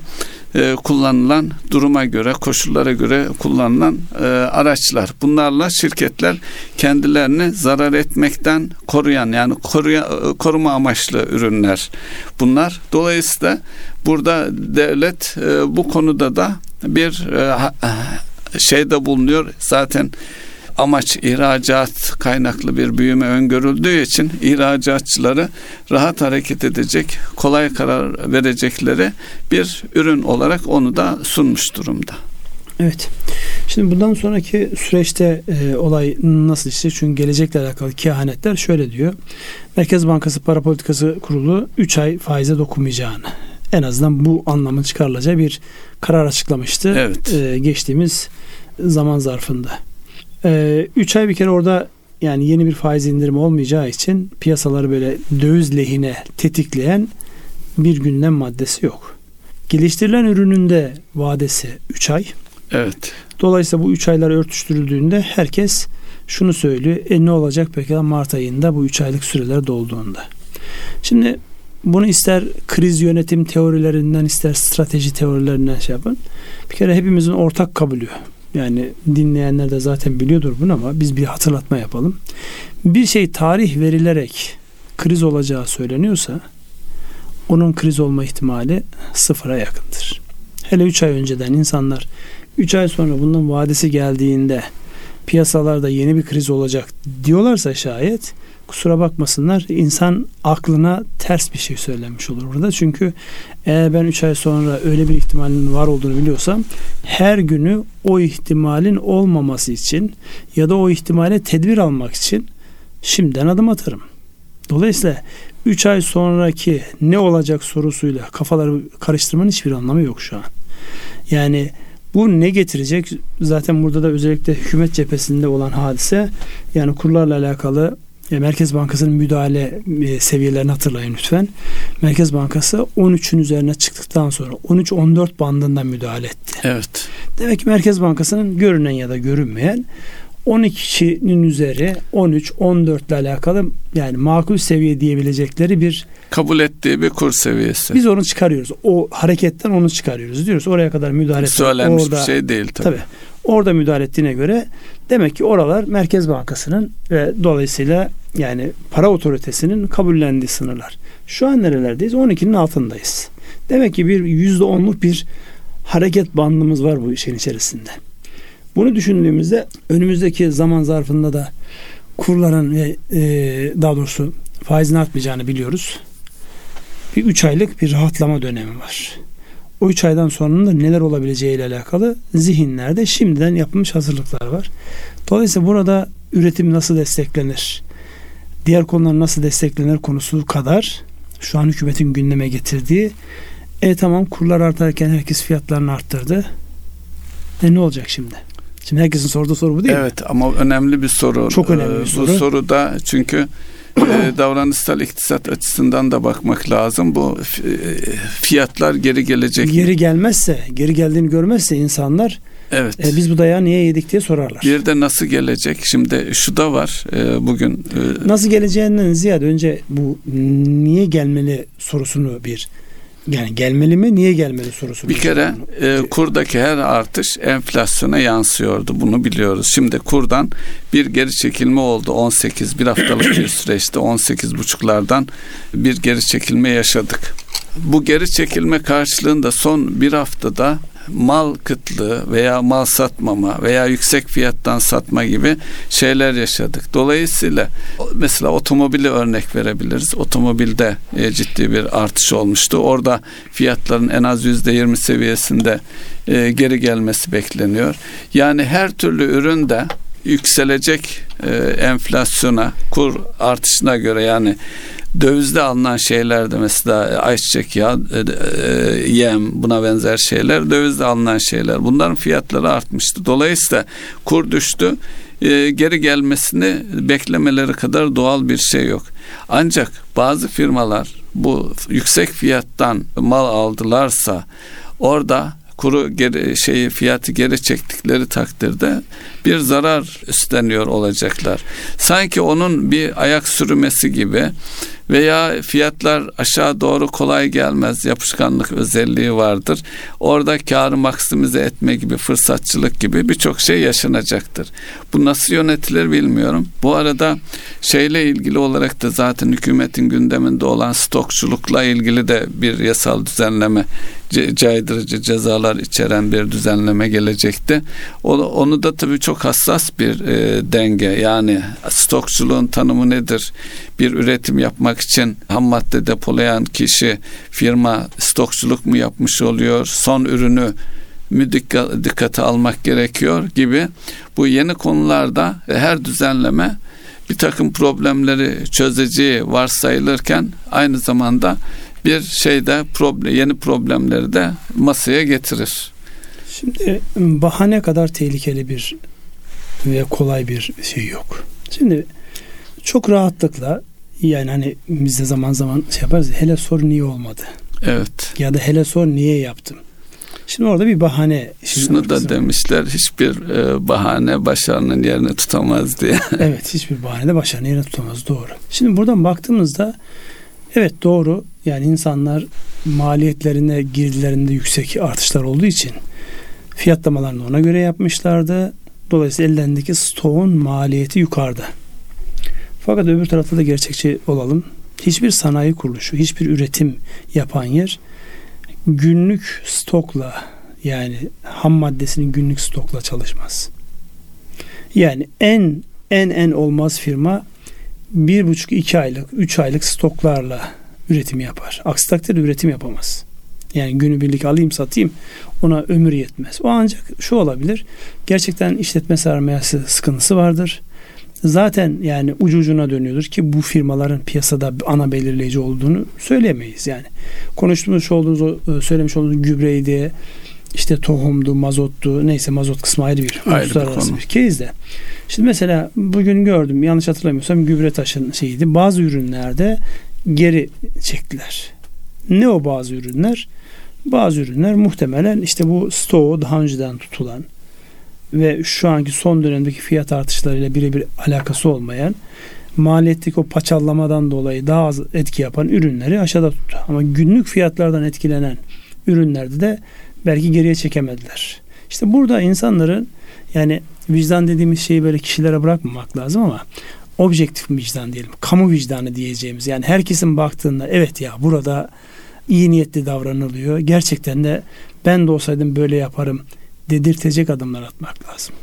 Speaker 2: e, kullanılan duruma göre, koşullara göre kullanılan e, araçlar. Bunlarla şirketler kendilerini zarar etmekten koruyan yani koruya, e, koruma amaçlı ürünler bunlar. Dolayısıyla burada devlet e, bu konuda da bir e, şeyde bulunuyor. Zaten amaç ihracat kaynaklı bir büyüme öngörüldüğü için ihracatçıları rahat hareket edecek, kolay karar verecekleri bir ürün olarak onu da sunmuş durumda.
Speaker 1: Evet. Şimdi bundan sonraki süreçte e, olay nasıl işte? Çünkü gelecekle alakalı kehanetler şöyle diyor. Merkez Bankası Para Politikası Kurulu 3 ay faize dokunmayacağını en azından bu anlamın çıkarılacağı bir karar açıklamıştı.
Speaker 2: Evet.
Speaker 1: E, geçtiğimiz zaman zarfında. 3 e, ay bir kere orada yani yeni bir faiz indirimi olmayacağı için piyasaları böyle döviz lehine tetikleyen bir gündem maddesi yok. Geliştirilen ürünün vadesi 3 ay.
Speaker 2: Evet.
Speaker 1: Dolayısıyla bu 3 aylar örtüştürüldüğünde herkes şunu söylüyor. E ne olacak peki Mart ayında bu 3 aylık süreler dolduğunda. Şimdi bunu ister kriz yönetim teorilerinden ister strateji teorilerinden şey yapın. Bir kere hepimizin ortak kabulü. Yani dinleyenler de zaten biliyordur bunu ama biz bir hatırlatma yapalım. Bir şey tarih verilerek kriz olacağı söyleniyorsa onun kriz olma ihtimali sıfıra yakındır. Hele 3 ay önceden insanlar 3 ay sonra bunun vadesi geldiğinde piyasalarda yeni bir kriz olacak diyorlarsa şayet kusura bakmasınlar insan aklına ters bir şey söylenmiş olur burada. Çünkü eğer ben 3 ay sonra öyle bir ihtimalin var olduğunu biliyorsam her günü o ihtimalin olmaması için ya da o ihtimale tedbir almak için şimdiden adım atarım. Dolayısıyla 3 ay sonraki ne olacak sorusuyla kafaları karıştırmanın hiçbir anlamı yok şu an. Yani bu ne getirecek? Zaten burada da özellikle hükümet cephesinde olan hadise yani kurlarla alakalı Merkez Bankası'nın müdahale e, seviyelerini hatırlayın lütfen. Merkez Bankası 13'ün üzerine çıktıktan sonra 13-14 bandından müdahale etti.
Speaker 2: Evet.
Speaker 1: Demek ki Merkez Bankası'nın görünen ya da görünmeyen 12'nin üzeri 13 14 ile alakalı yani makul seviye diyebilecekleri bir
Speaker 2: kabul ettiği bir kur seviyesi.
Speaker 1: Biz onu çıkarıyoruz. O hareketten onu çıkarıyoruz diyoruz. Oraya kadar müdahale
Speaker 2: Söylenmiş orada, bir şey değil tabii. tabii.
Speaker 1: Orada müdahale ettiğine göre demek ki oralar Merkez Bankası'nın ve dolayısıyla yani para otoritesinin kabullendiği sınırlar. Şu an nerelerdeyiz? 12'nin altındayız. Demek ki bir %10'luk bir hareket bandımız var bu işin içerisinde. Bunu düşündüğümüzde önümüzdeki zaman zarfında da kurların ve e, daha doğrusu faizin artmayacağını biliyoruz. Bir üç aylık bir rahatlama dönemi var. O üç aydan sonra da neler olabileceği ile alakalı zihinlerde şimdiden yapılmış hazırlıklar var. Dolayısıyla burada üretim nasıl desteklenir? Diğer konular nasıl desteklenir konusu kadar şu an hükümetin gündeme getirdiği e tamam kurlar artarken herkes fiyatlarını arttırdı. E ne olacak şimdi? Şimdi herkesin sorduğu soru bu değil
Speaker 2: evet, mi? Evet ama önemli bir soru.
Speaker 1: Çok önemli bir ee, soru.
Speaker 2: Bu soruda çünkü davranışsal iktisat açısından da bakmak lazım. Bu e, fiyatlar geri gelecek.
Speaker 1: Geri gelmezse, geri geldiğini görmezse insanlar
Speaker 2: Evet.
Speaker 1: E, biz bu dayağı niye yedik diye sorarlar.
Speaker 2: Bir de nasıl gelecek? Şimdi şu da var e, bugün.
Speaker 1: E, nasıl geleceğinden ziyade önce bu niye gelmeli sorusunu bir yani gelmeli mi? Niye gelmeli sorusu.
Speaker 2: Bir kere e, kurdaki her artış enflasyona yansıyordu. Bunu biliyoruz. Şimdi kurdan bir geri çekilme oldu. 18 bir haftalık bir süreçte 18 buçuklardan bir geri çekilme yaşadık. Bu geri çekilme karşılığında son bir haftada mal kıtlığı veya mal satmama veya yüksek fiyattan satma gibi şeyler yaşadık. Dolayısıyla mesela otomobili örnek verebiliriz. Otomobilde e, ciddi bir artış olmuştu. Orada fiyatların en az yüzde yirmi seviyesinde e, geri gelmesi bekleniyor. Yani her türlü üründe yükselecek e, enflasyona, kur artışına göre yani dövizde alınan şeylerde mesela ayçiçek yağı, e, e, yem buna benzer şeyler dövizde alınan şeyler. Bunların fiyatları artmıştı. Dolayısıyla kur düştü. E, geri gelmesini beklemeleri kadar doğal bir şey yok. Ancak bazı firmalar bu yüksek fiyattan mal aldılarsa orada kuru geri, şeyi fiyatı geri çektikleri takdirde bir zarar üstleniyor olacaklar. Sanki onun bir ayak sürmesi gibi veya fiyatlar aşağı doğru kolay gelmez yapışkanlık özelliği vardır. Orada karı maksimize etme gibi fırsatçılık gibi birçok şey yaşanacaktır. Bu nasıl yönetilir bilmiyorum. Bu arada şeyle ilgili olarak da zaten hükümetin gündeminde olan stokçulukla ilgili de bir yasal düzenleme caydırıcı cezalar içeren bir düzenleme gelecekti. Onu, da tabii çok hassas bir e, denge. Yani stokçuluğun tanımı nedir? Bir üretim yapmak için ham madde depolayan kişi firma stokçuluk mu yapmış oluyor? Son ürünü mü dikkate almak gerekiyor gibi bu yeni konularda her düzenleme bir takım problemleri çözeceği varsayılırken aynı zamanda bir şeyde problem, yeni problemleri de masaya getirir.
Speaker 1: Şimdi bahane kadar tehlikeli bir ve kolay bir şey yok. Şimdi çok rahatlıkla yani hani biz de zaman zaman şey yaparız hele sor niye olmadı.
Speaker 2: Evet.
Speaker 1: Ya da hele sor niye yaptım. Şimdi orada bir bahane.
Speaker 2: Şunu da demişler hiçbir e, bahane başarının yerini tutamaz diye.
Speaker 1: evet hiçbir bahane de başarının yerini tutamaz doğru. Şimdi buradan baktığımızda evet doğru yani insanlar maliyetlerine girdilerinde yüksek artışlar olduğu için fiyatlamalarını ona göre yapmışlardı. Dolayısıyla ellerindeki stoğun maliyeti yukarıda. Fakat öbür tarafta da gerçekçi olalım. Hiçbir sanayi kuruluşu, hiçbir üretim yapan yer günlük stokla yani ham maddesinin günlük stokla çalışmaz. Yani en en en olmaz firma bir buçuk iki aylık, üç aylık stoklarla üretim yapar. Aksi takdirde üretim yapamaz. Yani günübirlik alayım satayım ona ömür yetmez. O ancak şu olabilir. Gerçekten işletme sermayesi sıkıntısı vardır. Zaten yani ucu ucuna dönüyordur ki bu firmaların piyasada ana belirleyici olduğunu söyleyemeyiz. Yani konuştuğumuz olduğunuz e, söylemiş olduğunuz gübreydi, işte tohumdu, mazottu, neyse mazot kısmı ayrı bir
Speaker 2: ayrı
Speaker 1: uluslararası bir, bir case de. Şimdi mesela bugün gördüm yanlış hatırlamıyorsam gübre taşın şeyiydi. Bazı ürünlerde geri çektiler. Ne o bazı ürünler? Bazı ürünler muhtemelen işte bu stoğu daha önceden tutulan ve şu anki son dönemdeki fiyat artışlarıyla birebir alakası olmayan maliyetteki o paçallamadan dolayı daha az etki yapan ürünleri aşağıda tuttu. Ama günlük fiyatlardan etkilenen ürünlerde de belki geriye çekemediler. İşte burada insanların yani vicdan dediğimiz şeyi böyle kişilere bırakmamak lazım ama objektif vicdan diyelim. Kamu vicdanı diyeceğimiz yani herkesin baktığında evet ya burada iyi niyetli davranılıyor. Gerçekten de ben de olsaydım böyle yaparım dedirtecek adımlar atmak lazım.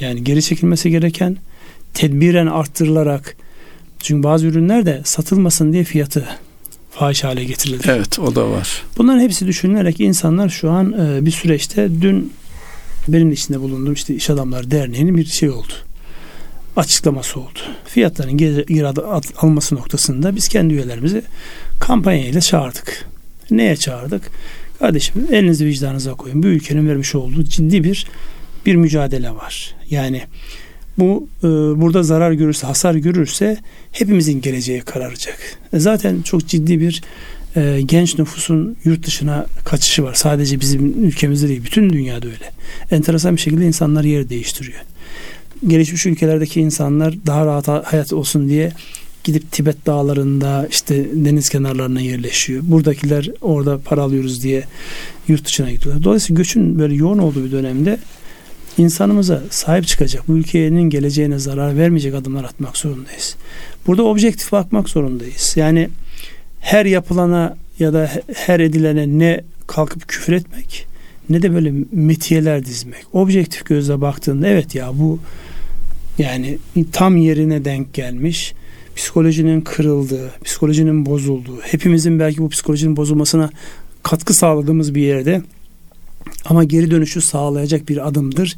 Speaker 1: Yani geri çekilmesi gereken tedbiren arttırılarak çünkü bazı ürünler de satılmasın diye fiyatı fahiş hale getirildi.
Speaker 2: Evet o da var.
Speaker 1: Bunların hepsi düşünülerek insanlar şu an e, bir süreçte dün benim içinde bulunduğum işte iş adamlar derneğinin bir şey oldu. Açıklaması oldu. Fiyatların geri alması noktasında biz kendi üyelerimizi kampanyayla çağırdık. Neye çağırdık? Kardeşim elinizi vicdanınıza koyun. Bu ülkenin vermiş olduğu ciddi bir bir mücadele var. Yani bu e, burada zarar görürse, hasar görürse hepimizin geleceği kararacak. E, zaten çok ciddi bir e, genç nüfusun yurt dışına kaçışı var. Sadece bizim ülkemizde değil, bütün dünyada öyle. Enteresan bir şekilde insanlar yer değiştiriyor. Gelişmiş ülkelerdeki insanlar daha rahat hayat olsun diye gidip Tibet dağlarında işte deniz kenarlarına yerleşiyor. Buradakiler orada para alıyoruz diye yurt dışına gidiyorlar. Dolayısıyla göçün böyle yoğun olduğu bir dönemde insanımıza sahip çıkacak, bu ülkenin geleceğine zarar vermeyecek adımlar atmak zorundayız. Burada objektif bakmak zorundayız. Yani her yapılana ya da her edilene ne kalkıp küfür etmek ne de böyle metiyeler dizmek. Objektif gözle baktığında evet ya bu yani tam yerine denk gelmiş psikolojinin kırıldığı, psikolojinin bozulduğu, hepimizin belki bu psikolojinin bozulmasına katkı sağladığımız bir yerde ama geri dönüşü sağlayacak bir adımdır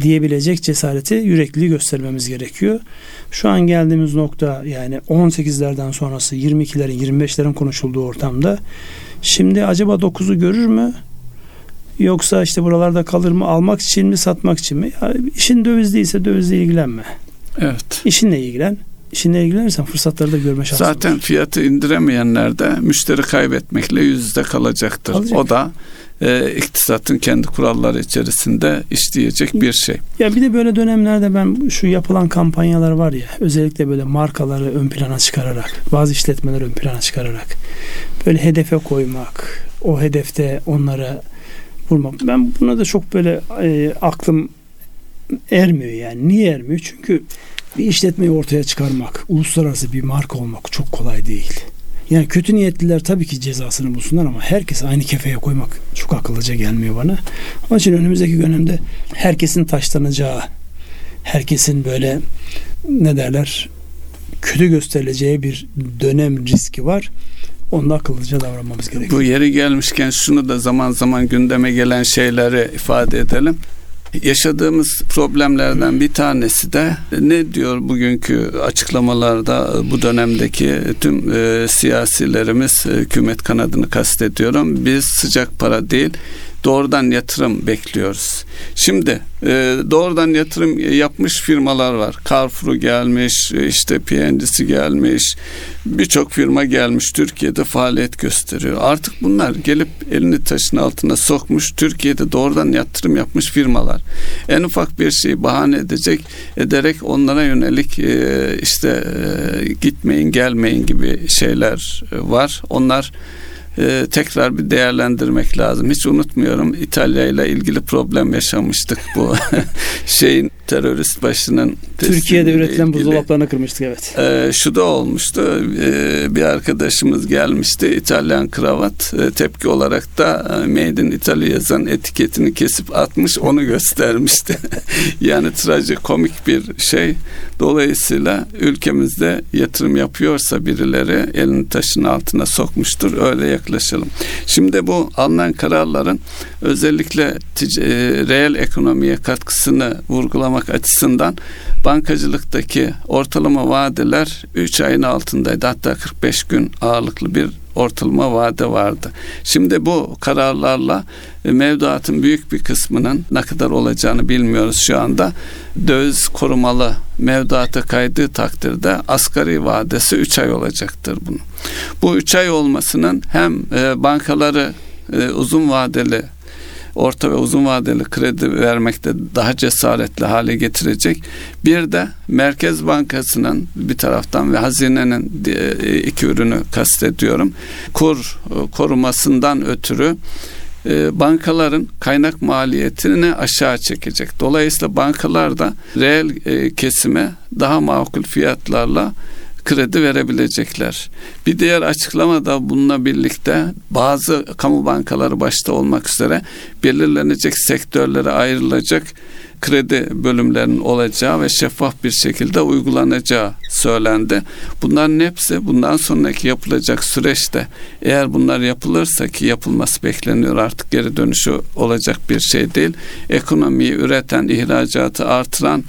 Speaker 1: diyebilecek cesareti, yürekliliği göstermemiz gerekiyor. Şu an geldiğimiz nokta yani 18'lerden sonrası 22'lerin 25'lerin konuşulduğu ortamda şimdi acaba 9'u görür mü? Yoksa işte buralarda kalır mı? Almak için mi, satmak için mi? Ya işin döviz değilse dövizle ilgilenme.
Speaker 2: Evet.
Speaker 1: İşinle ilgilen işinle ilgilenirsen fırsatları da görme şansı
Speaker 2: Zaten olur. fiyatı indiremeyenler de müşteri kaybetmekle yüz yüze kalacaktır. Kalacak. O da e, iktisatın kendi kuralları içerisinde işleyecek bir şey.
Speaker 1: Ya bir de böyle dönemlerde ben şu yapılan kampanyalar var ya özellikle böyle markaları ön plana çıkararak bazı işletmeleri ön plana çıkararak böyle hedefe koymak o hedefte onlara vurmak. Ben buna da çok böyle e, aklım ermiyor yani. Niye ermiyor? Çünkü bir işletmeyi ortaya çıkarmak, uluslararası bir marka olmak çok kolay değil. Yani kötü niyetliler tabii ki cezasını bulsunlar ama herkes aynı kefeye koymak çok akıllıca gelmiyor bana. Onun için önümüzdeki dönemde herkesin taşlanacağı, herkesin böyle ne derler kötü gösterileceği bir dönem riski var. Onda akıllıca davranmamız gerekiyor.
Speaker 2: Bu yeri gelmişken şunu da zaman zaman gündeme gelen şeyleri ifade edelim yaşadığımız problemlerden bir tanesi de ne diyor bugünkü açıklamalarda bu dönemdeki tüm e, siyasilerimiz hükümet kanadını kastediyorum. Biz sıcak para değil doğrudan yatırım bekliyoruz. Şimdi e, doğrudan yatırım yapmış firmalar var. Carrefour gelmiş, işte PNC'si gelmiş, birçok firma gelmiş Türkiye'de faaliyet gösteriyor. Artık bunlar gelip elini taşın altına sokmuş Türkiye'de doğrudan yatırım yapmış firmalar. En ufak bir şeyi bahane edecek ederek onlara yönelik e, işte e, gitmeyin gelmeyin gibi şeyler var. Onlar e, tekrar bir değerlendirmek lazım. Hiç unutmuyorum İtalya ile ilgili problem yaşamıştık bu şeyin terörist başının
Speaker 1: Türkiye'de üretilen ilgili, buzdolaplarını kırmıştık evet.
Speaker 2: E, şu da olmuştu. E, bir arkadaşımız gelmişti. İtalyan kravat e, tepki olarak da e, Made in Italy yazan etiketini kesip atmış onu göstermişti. yani trajikomik bir şey. Dolayısıyla ülkemizde yatırım yapıyorsa birileri elini taşın altına sokmuştur. Öyle yaklaşalım. Şimdi bu alınan kararların özellikle tic- e, reel ekonomiye katkısını vurgulamak açısından bankacılıktaki ortalama vadeler 3 ayın altındaydı. Hatta 45 gün ağırlıklı bir ortalama vade vardı. Şimdi bu kararlarla e, mevduatın büyük bir kısmının ne kadar olacağını bilmiyoruz şu anda. Döviz korumalı mevduata kaydığı takdirde asgari vadesi 3 ay olacaktır bunun. Bu 3 ay olmasının hem e, bankaları e, uzun vadeli orta ve uzun vadeli kredi vermekte daha cesaretli hale getirecek. Bir de Merkez Bankası'nın bir taraftan ve hazinenin e, iki ürünü kastediyorum. Kur e, korumasından ötürü e, bankaların kaynak maliyetini aşağı çekecek. Dolayısıyla bankalar da reel kesime daha makul fiyatlarla kredi verebilecekler. Bir diğer açıklama da bununla birlikte bazı kamu bankaları başta olmak üzere belirlenecek sektörlere ayrılacak kredi bölümlerinin olacağı ve şeffaf bir şekilde uygulanacağı söylendi. Bunların hepsi bundan sonraki yapılacak süreçte eğer bunlar yapılırsa ki yapılması bekleniyor artık geri dönüşü olacak bir şey değil. Ekonomiyi üreten, ihracatı artıran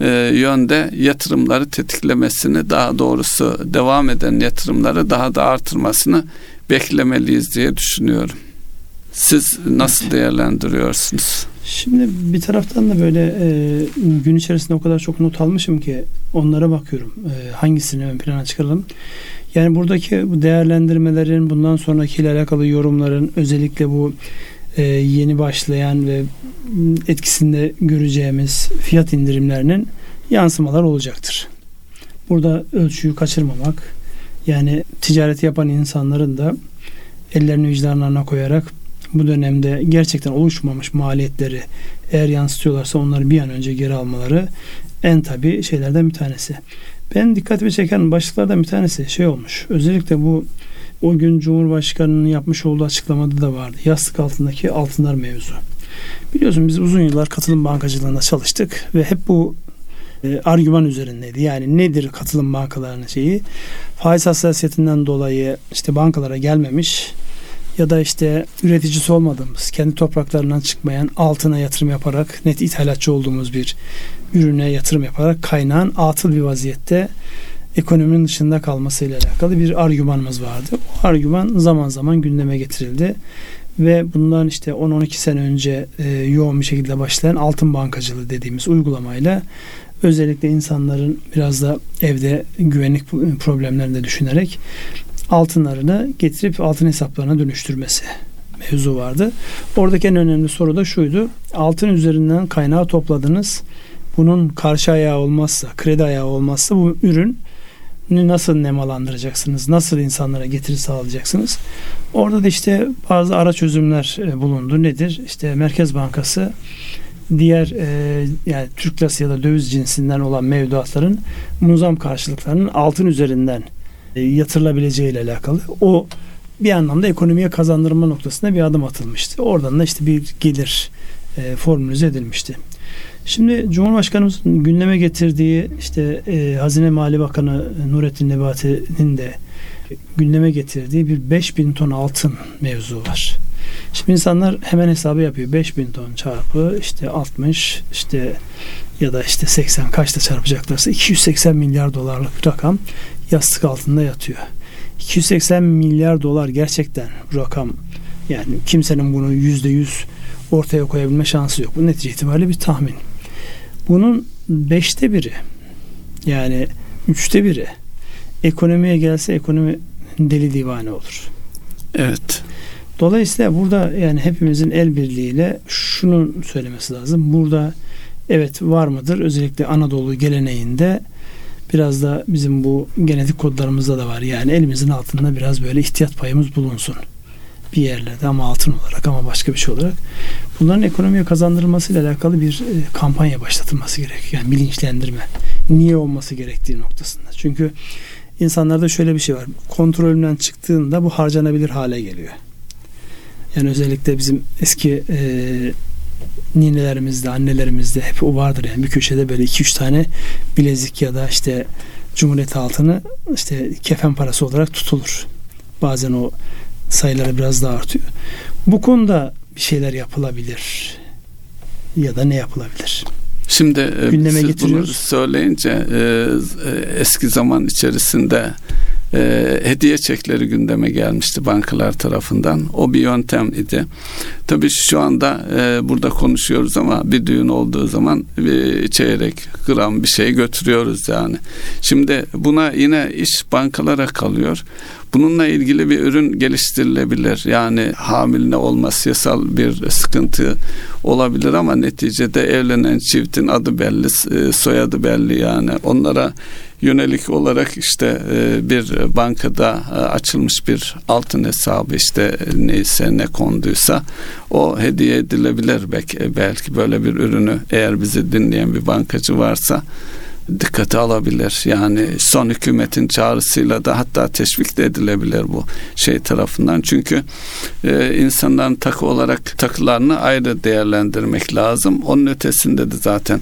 Speaker 2: e, yönde yatırımları tetiklemesini daha doğrusu devam eden yatırımları daha da artırmasını beklemeliyiz diye düşünüyorum. Siz nasıl değerlendiriyorsunuz?
Speaker 1: Şimdi bir taraftan da böyle e, gün içerisinde o kadar çok not almışım ki onlara bakıyorum. E, hangisini ön plana çıkaralım? Yani buradaki bu değerlendirmelerin bundan sonraki ile alakalı yorumların özellikle bu e, yeni başlayan ve etkisinde göreceğimiz fiyat indirimlerinin yansımalar olacaktır. Burada ölçüyü kaçırmamak yani ticareti yapan insanların da ellerini vicdanlarına koyarak bu dönemde gerçekten oluşmamış maliyetleri eğer yansıtıyorlarsa onları bir an önce geri almaları en tabi şeylerden bir tanesi. Ben dikkatimi çeken başlıklardan bir tanesi şey olmuş. Özellikle bu o gün Cumhurbaşkanı'nın yapmış olduğu açıklamada da vardı. Yastık altındaki altınlar mevzu. Biliyorsun biz uzun yıllar katılım bankacılığında çalıştık ve hep bu e, argüman üzerindeydi. Yani nedir katılım bankalarının şeyi? Faiz hassasiyetinden dolayı işte bankalara gelmemiş ya da işte üreticisi olmadığımız, kendi topraklarından çıkmayan altına yatırım yaparak net ithalatçı olduğumuz bir ürüne yatırım yaparak kaynağın atıl bir vaziyette ekonominin dışında kalmasıyla alakalı bir argümanımız vardı. O argüman zaman zaman gündeme getirildi ve bundan işte 10-12 sene önce e, yoğun bir şekilde başlayan altın bankacılığı dediğimiz uygulamayla özellikle insanların biraz da evde güvenlik problemlerini de düşünerek altınlarını getirip altın hesaplarına dönüştürmesi mevzu vardı. Oradaki en önemli soru da şuydu. Altın üzerinden kaynağı topladınız. Bunun karşı ayağı olmazsa, kredi ayağı olmazsa bu ürün nasıl nemalandıracaksınız? Nasıl insanlara getiri sağlayacaksınız? Orada da işte bazı ara çözümler e, bulundu. Nedir? İşte Merkez Bankası diğer e, yani Türk lirası ya da döviz cinsinden olan mevduatların muzam karşılıklarının altın üzerinden e, yatırılabileceği ile alakalı. O bir anlamda ekonomiye kazandırma noktasında bir adım atılmıştı. Oradan da işte bir gelir e, formülize edilmişti. Şimdi Cumhurbaşkanımızın gündeme getirdiği işte e, Hazine Mali Bakanı Nurettin Nebati'nin de gündeme getirdiği bir 5000 ton altın mevzu var. Şimdi insanlar hemen hesabı yapıyor. 5000 ton çarpı işte 60 işte ya da işte 80 kaçta çarpacaklarsa 280 milyar dolarlık bir rakam yastık altında yatıyor. 280 milyar dolar gerçekten bu rakam yani kimsenin bunu yüzde yüz ortaya koyabilme şansı yok. Bu netice itibariyle bir tahmin. Bunun beşte biri yani üçte biri ekonomiye gelse ekonomi deli divane olur.
Speaker 2: Evet.
Speaker 1: Dolayısıyla burada yani hepimizin el birliğiyle şunu söylemesi lazım. Burada evet var mıdır? Özellikle Anadolu geleneğinde biraz da bizim bu genetik kodlarımızda da var. Yani elimizin altında biraz böyle ihtiyat payımız bulunsun. Bir yerlerde ama altın olarak ama başka bir şey olarak bunların ekonomiye kazandırılmasıyla alakalı bir e, kampanya başlatılması gerekiyor. Yani bilinçlendirme. Niye olması gerektiği noktasında. Çünkü insanlarda şöyle bir şey var. Kontrolünden çıktığında bu harcanabilir hale geliyor. Yani özellikle bizim eski e, ninelerimizde, annelerimizde hep o vardır yani bir köşede böyle 2-3 tane bilezik ya da işte Cumhuriyet altını işte kefen parası olarak tutulur. Bazen o sayıları biraz daha artıyor. Bu konuda bir şeyler yapılabilir ya da ne yapılabilir?
Speaker 2: Şimdi e, Gündeme siz getiriyoruz. bunu söyleyince e, e, eski zaman içerisinde e, hediye çekleri gündeme gelmişti bankalar tarafından. O bir yöntem idi. Tabii şu anda e, burada konuşuyoruz ama bir düğün olduğu zaman bir çeyrek gram bir şey götürüyoruz yani. Şimdi buna yine iş bankalara kalıyor. Bununla ilgili bir ürün geliştirilebilir. Yani hamile olması yasal bir sıkıntı olabilir ama neticede evlenen çiftin adı belli, e, soyadı belli yani. Onlara yönelik olarak işte e, bir bankada e, açılmış bir altın hesabı işte neyse ne konduysa o hediye edilebilir belki, belki böyle bir ürünü eğer bizi dinleyen bir bankacı varsa dikkate alabilir. Yani son hükümetin çağrısıyla da hatta teşvik de edilebilir bu şey tarafından. Çünkü e, insanların takı olarak takılarını ayrı değerlendirmek lazım. Onun ötesinde de zaten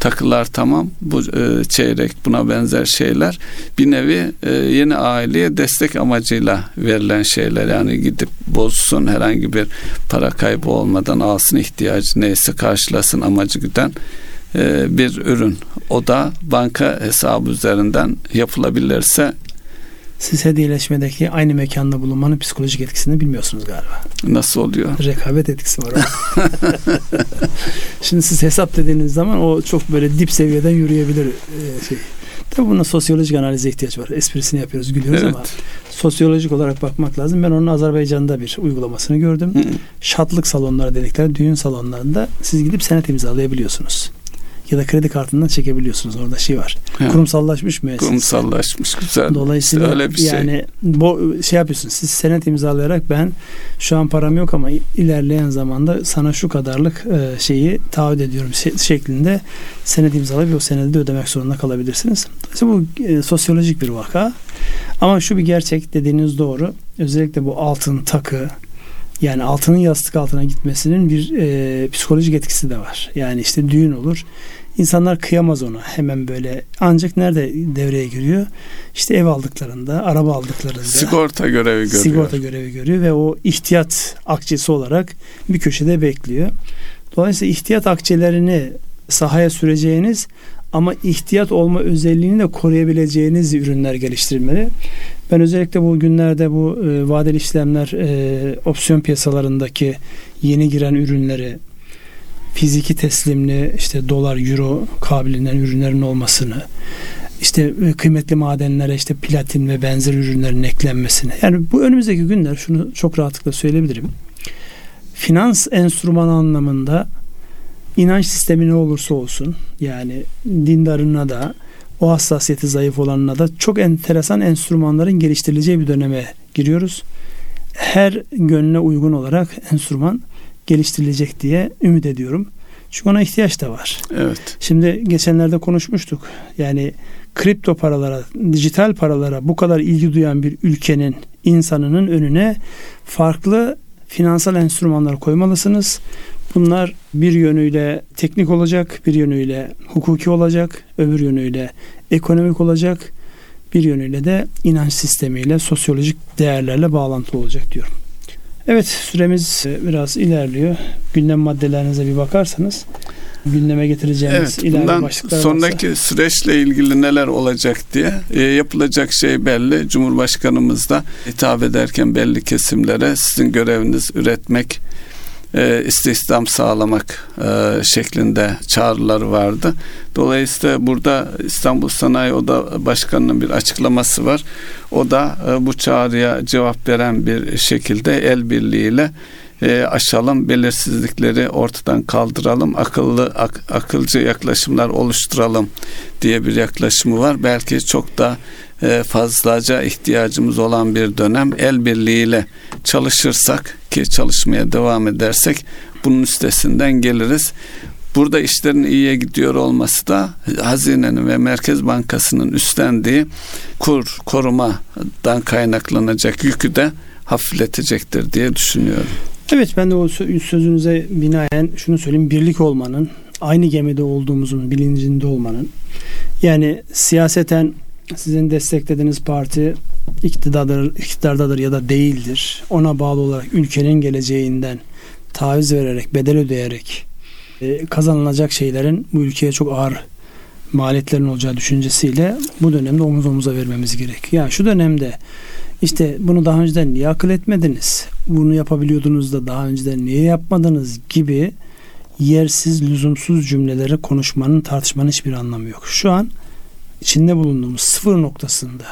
Speaker 2: takılar tamam. Bu e, çeyrek buna benzer şeyler bir nevi e, yeni aileye destek amacıyla verilen şeyler. Yani gidip bozsun herhangi bir para kaybı olmadan alsın ihtiyacı neyse karşılasın amacı güden bir ürün. O da banka hesabı üzerinden yapılabilirse
Speaker 1: siz hediyeleşmedeki aynı mekanda bulunmanın psikolojik etkisini bilmiyorsunuz galiba.
Speaker 2: Nasıl oluyor?
Speaker 1: Rekabet etkisi var. Şimdi siz hesap dediğiniz zaman o çok böyle dip seviyeden yürüyebilir e, şey. Tabii buna sosyolojik analize ihtiyaç var. Esprisini yapıyoruz, gülüyoruz evet. ama sosyolojik olarak bakmak lazım. Ben onun Azerbaycan'da bir uygulamasını gördüm. Hı. Şatlık salonları dedikleri düğün salonlarında siz gidip senet imzalayabiliyorsunuz ya da kredi kartından çekebiliyorsunuz. Orada şey var. Ha. Kurumsallaşmış müessese.
Speaker 2: Kurumsallaşmış güzel.
Speaker 1: Dolayısıyla öyle bir şey. yani bu şey yapıyorsunuz. Siz senet imzalayarak ben şu an param yok ama ilerleyen zamanda sana şu kadarlık e, şeyi taahhüt ediyorum şeklinde senet imzalayıp o senedi de ödemek zorunda kalabilirsiniz. Dolayısıyla bu e, sosyolojik bir vaka. Ama şu bir gerçek dediğiniz doğru. Özellikle bu altın takı yani altının yastık altına gitmesinin bir e, psikolojik etkisi de var. Yani işte düğün olur. İnsanlar kıyamaz ona hemen böyle. Ancak nerede devreye giriyor? İşte ev aldıklarında, araba aldıklarında.
Speaker 2: Sigorta görevi görüyor.
Speaker 1: Sigorta görevi görüyor ve o ihtiyat akçesi olarak bir köşede bekliyor. Dolayısıyla ihtiyat akçelerini sahaya süreceğiniz ama ihtiyat olma özelliğini de koruyabileceğiniz ürünler geliştirilmeli. Ben özellikle bu günlerde bu e, vadeli işlemler e, opsiyon piyasalarındaki yeni giren ürünleri fiziki teslimli işte dolar, euro kabilinden ürünlerin olmasını işte e, kıymetli madenlere işte platin ve benzer ürünlerin eklenmesini. Yani bu önümüzdeki günler şunu çok rahatlıkla söyleyebilirim. Finans enstrümanı anlamında inanç sistemi ne olursa olsun yani dindarına da o hassasiyeti zayıf olanına da çok enteresan enstrümanların geliştirileceği bir döneme giriyoruz. Her gönlüne uygun olarak enstrüman geliştirilecek diye ümit ediyorum. Çünkü ona ihtiyaç da var.
Speaker 2: Evet.
Speaker 1: Şimdi geçenlerde konuşmuştuk. Yani kripto paralara, dijital paralara bu kadar ilgi duyan bir ülkenin insanının önüne farklı finansal enstrümanlar koymalısınız. Bunlar bir yönüyle teknik olacak, bir yönüyle hukuki olacak, öbür yönüyle ekonomik olacak, bir yönüyle de inanç sistemiyle, sosyolojik değerlerle bağlantılı olacak diyorum. Evet süremiz biraz ilerliyor. Gündem maddelerinize bir bakarsanız gündeme getireceğimiz evet,
Speaker 2: ilave başlıklar sonraki varsa. süreçle ilgili neler olacak diye e, yapılacak şey belli. Cumhurbaşkanımız da hitap ederken belli kesimlere sizin göreviniz üretmek e, istihdam sağlamak e, şeklinde çağrıları vardı. Dolayısıyla burada İstanbul Sanayi Oda Başkanı'nın bir açıklaması var. O da e, bu çağrıya cevap veren bir şekilde el birliğiyle e, aşalım, belirsizlikleri ortadan kaldıralım, akıllı ak, akılcı yaklaşımlar oluşturalım diye bir yaklaşımı var. Belki çok da fazlaca ihtiyacımız olan bir dönem el birliğiyle çalışırsak ki çalışmaya devam edersek bunun üstesinden geliriz. Burada işlerin iyiye gidiyor olması da hazinenin ve Merkez Bankası'nın üstlendiği kur korumadan kaynaklanacak yükü de hafifletecektir diye düşünüyorum.
Speaker 1: Evet ben de o sözünüze binaen şunu söyleyeyim. Birlik olmanın, aynı gemide olduğumuzun bilincinde olmanın yani siyaseten sizin desteklediğiniz parti iktidardır, iktidardadır ya da değildir. Ona bağlı olarak ülkenin geleceğinden taviz vererek, bedel ödeyerek e, kazanılacak şeylerin bu ülkeye çok ağır maliyetlerin olacağı düşüncesiyle bu dönemde omuz omuza vermemiz gerek. Yani şu dönemde işte bunu daha önceden niye akıl etmediniz? Bunu yapabiliyordunuz da daha önceden niye yapmadınız gibi yersiz, lüzumsuz cümleleri konuşmanın, tartışmanın hiçbir anlamı yok. Şu an içinde bulunduğumuz sıfır noktasında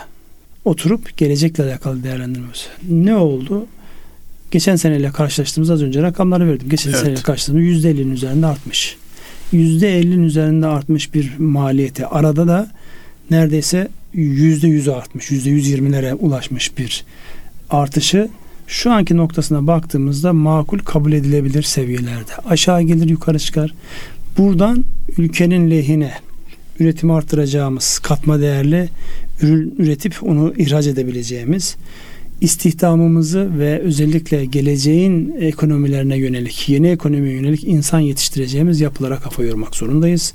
Speaker 1: oturup gelecekle alakalı değerlendirmemiz. Ne oldu? Geçen seneyle karşılaştığımız az önce rakamları verdim. Geçen evet. seneyle karşılaştığımız %50'nin üzerinde artmış. %50'nin üzerinde artmış bir maliyeti. Arada da neredeyse %100 artmış. %120'lere ulaşmış bir artışı şu anki noktasına baktığımızda makul kabul edilebilir seviyelerde. Aşağı gelir yukarı çıkar. Buradan ülkenin lehine üretimi arttıracağımız katma değerli ürün üretip onu ihraç edebileceğimiz istihdamımızı ve özellikle geleceğin ekonomilerine yönelik, yeni ekonomiye yönelik insan yetiştireceğimiz yapılara kafa yormak zorundayız.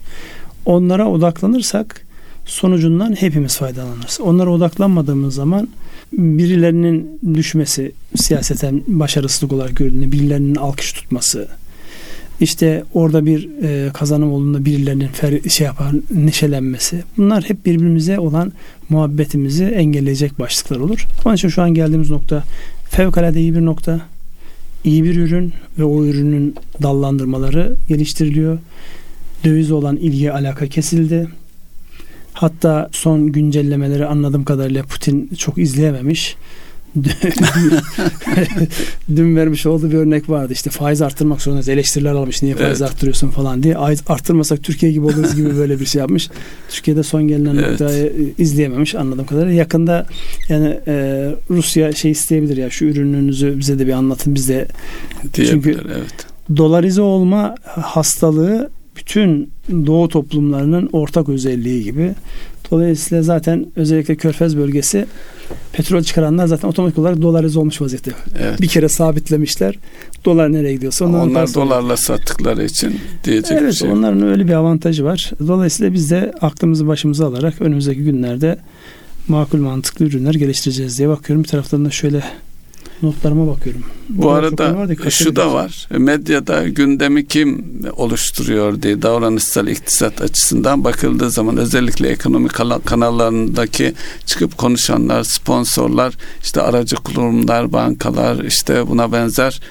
Speaker 1: Onlara odaklanırsak sonucundan hepimiz faydalanırız. Onlara odaklanmadığımız zaman birilerinin düşmesi siyaseten başarısızlık olarak görüldüğünde birilerinin alkış tutması işte orada bir e, kazanım olduğunda birilerinin fer, şey yapar neşelenmesi bunlar hep birbirimize olan muhabbetimizi engelleyecek başlıklar olur. Onun için şu an geldiğimiz nokta fevkalade iyi bir nokta. iyi bir ürün ve o ürünün dallandırmaları geliştiriliyor. Döviz olan ilgi alaka kesildi. Hatta son güncellemeleri anladığım kadarıyla Putin çok izleyememiş. Dün vermiş olduğu bir örnek vardı. İşte faiz arttırmak zorundayız. Eleştiriler almış. Niye faiz evet. arttırıyorsun falan diye. Arttırmasak Türkiye gibi oluruz gibi böyle bir şey yapmış. Türkiye'de son gelinen evet. noktayı e, izleyememiş anladığım kadarıyla. Yakında yani e, Rusya şey isteyebilir ya şu ürününüzü bize de bir anlatın. Biz de çünkü evet. dolarize olma hastalığı bütün doğu toplumlarının ortak özelliği gibi. Dolayısıyla zaten özellikle Körfez bölgesi petrol çıkaranlar zaten otomatik olarak dolarize olmuş vaziyette. Evet. Bir kere sabitlemişler. Dolar nereye gidiyorsa
Speaker 2: onlar, onlar dolarla sattıkları için diyecek
Speaker 1: evet,
Speaker 2: bir şey.
Speaker 1: onların öyle bir avantajı var. Dolayısıyla biz de aklımızı başımıza alarak önümüzdeki günlerde makul mantıklı ürünler geliştireceğiz diye bakıyorum. Bir taraftan da şöyle notlarıma bakıyorum.
Speaker 2: Bu arada vardı, şu da var. Medyada gündemi kim oluşturuyor diye davranışsal iktisat açısından bakıldığı zaman özellikle ekonomi kanallarındaki çıkıp konuşanlar, sponsorlar, işte aracı kurumlar, bankalar, işte buna benzer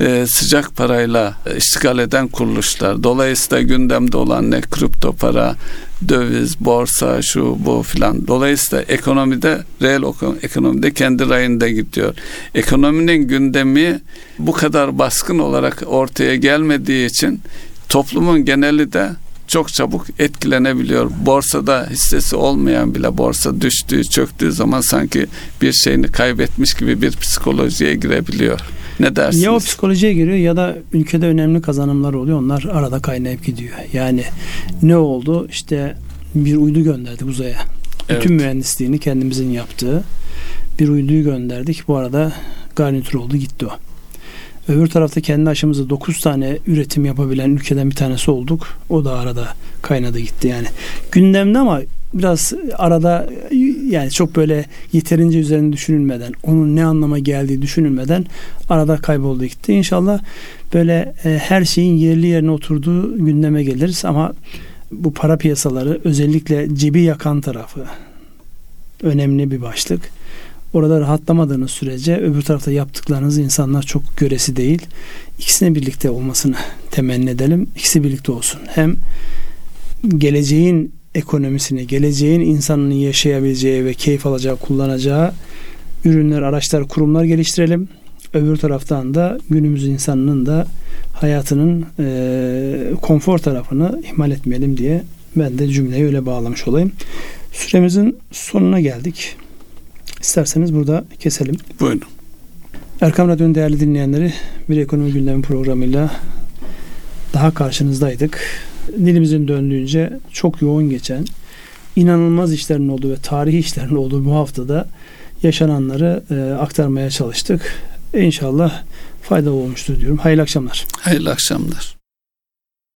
Speaker 2: e, sıcak parayla iştigal eden kuruluşlar. Dolayısıyla gündemde olan ne kripto para, döviz, borsa, şu bu filan. Dolayısıyla ekonomide, reel ekonomide kendi rayında gidiyor. Ekonominin gündemi bu kadar baskın olarak ortaya gelmediği için toplumun geneli de çok çabuk etkilenebiliyor. Borsada hissesi olmayan bile borsa düştüğü, çöktüğü zaman sanki bir şeyini kaybetmiş gibi bir psikolojiye girebiliyor. Ne dersiniz?
Speaker 1: Ya o psikolojiye giriyor ya da ülkede önemli kazanımlar oluyor. Onlar arada kaynayıp gidiyor. Yani ne oldu? İşte bir uydu gönderdik uzaya. Evet. Bütün mühendisliğini kendimizin yaptığı bir uyduyu gönderdik. Bu arada garnitür oldu gitti o. Öbür tarafta kendi aşımızda 9 tane üretim yapabilen ülkeden bir tanesi olduk. O da arada kaynadı gitti yani. Gündemde ama biraz arada yani çok böyle yeterince üzerine düşünülmeden onun ne anlama geldiği düşünülmeden arada kayboldu gitti. İnşallah böyle e, her şeyin yerli yerine oturduğu gündeme geliriz ama bu para piyasaları özellikle cebi yakan tarafı önemli bir başlık. Orada rahatlamadığınız sürece öbür tarafta yaptıklarınız insanlar çok göresi değil. İkisine birlikte olmasını temenni edelim. İkisi birlikte olsun. Hem geleceğin ekonomisini, geleceğin insanın yaşayabileceği ve keyif alacağı, kullanacağı ürünler, araçlar, kurumlar geliştirelim. Öbür taraftan da günümüz insanının da hayatının e, konfor tarafını ihmal etmeyelim diye ben de cümleyi öyle bağlamış olayım. Süremizin sonuna geldik. İsterseniz burada keselim.
Speaker 2: Buyurun.
Speaker 1: Erkam Radyo'nun değerli dinleyenleri bir ekonomi gündemi programıyla daha karşınızdaydık. Dilimizin döndüğünce çok yoğun geçen, inanılmaz işlerin olduğu ve tarihi işlerin olduğu bu haftada yaşananları e, aktarmaya çalıştık. İnşallah faydalı olmuştur diyorum. Hayırlı akşamlar.
Speaker 2: Hayırlı akşamlar.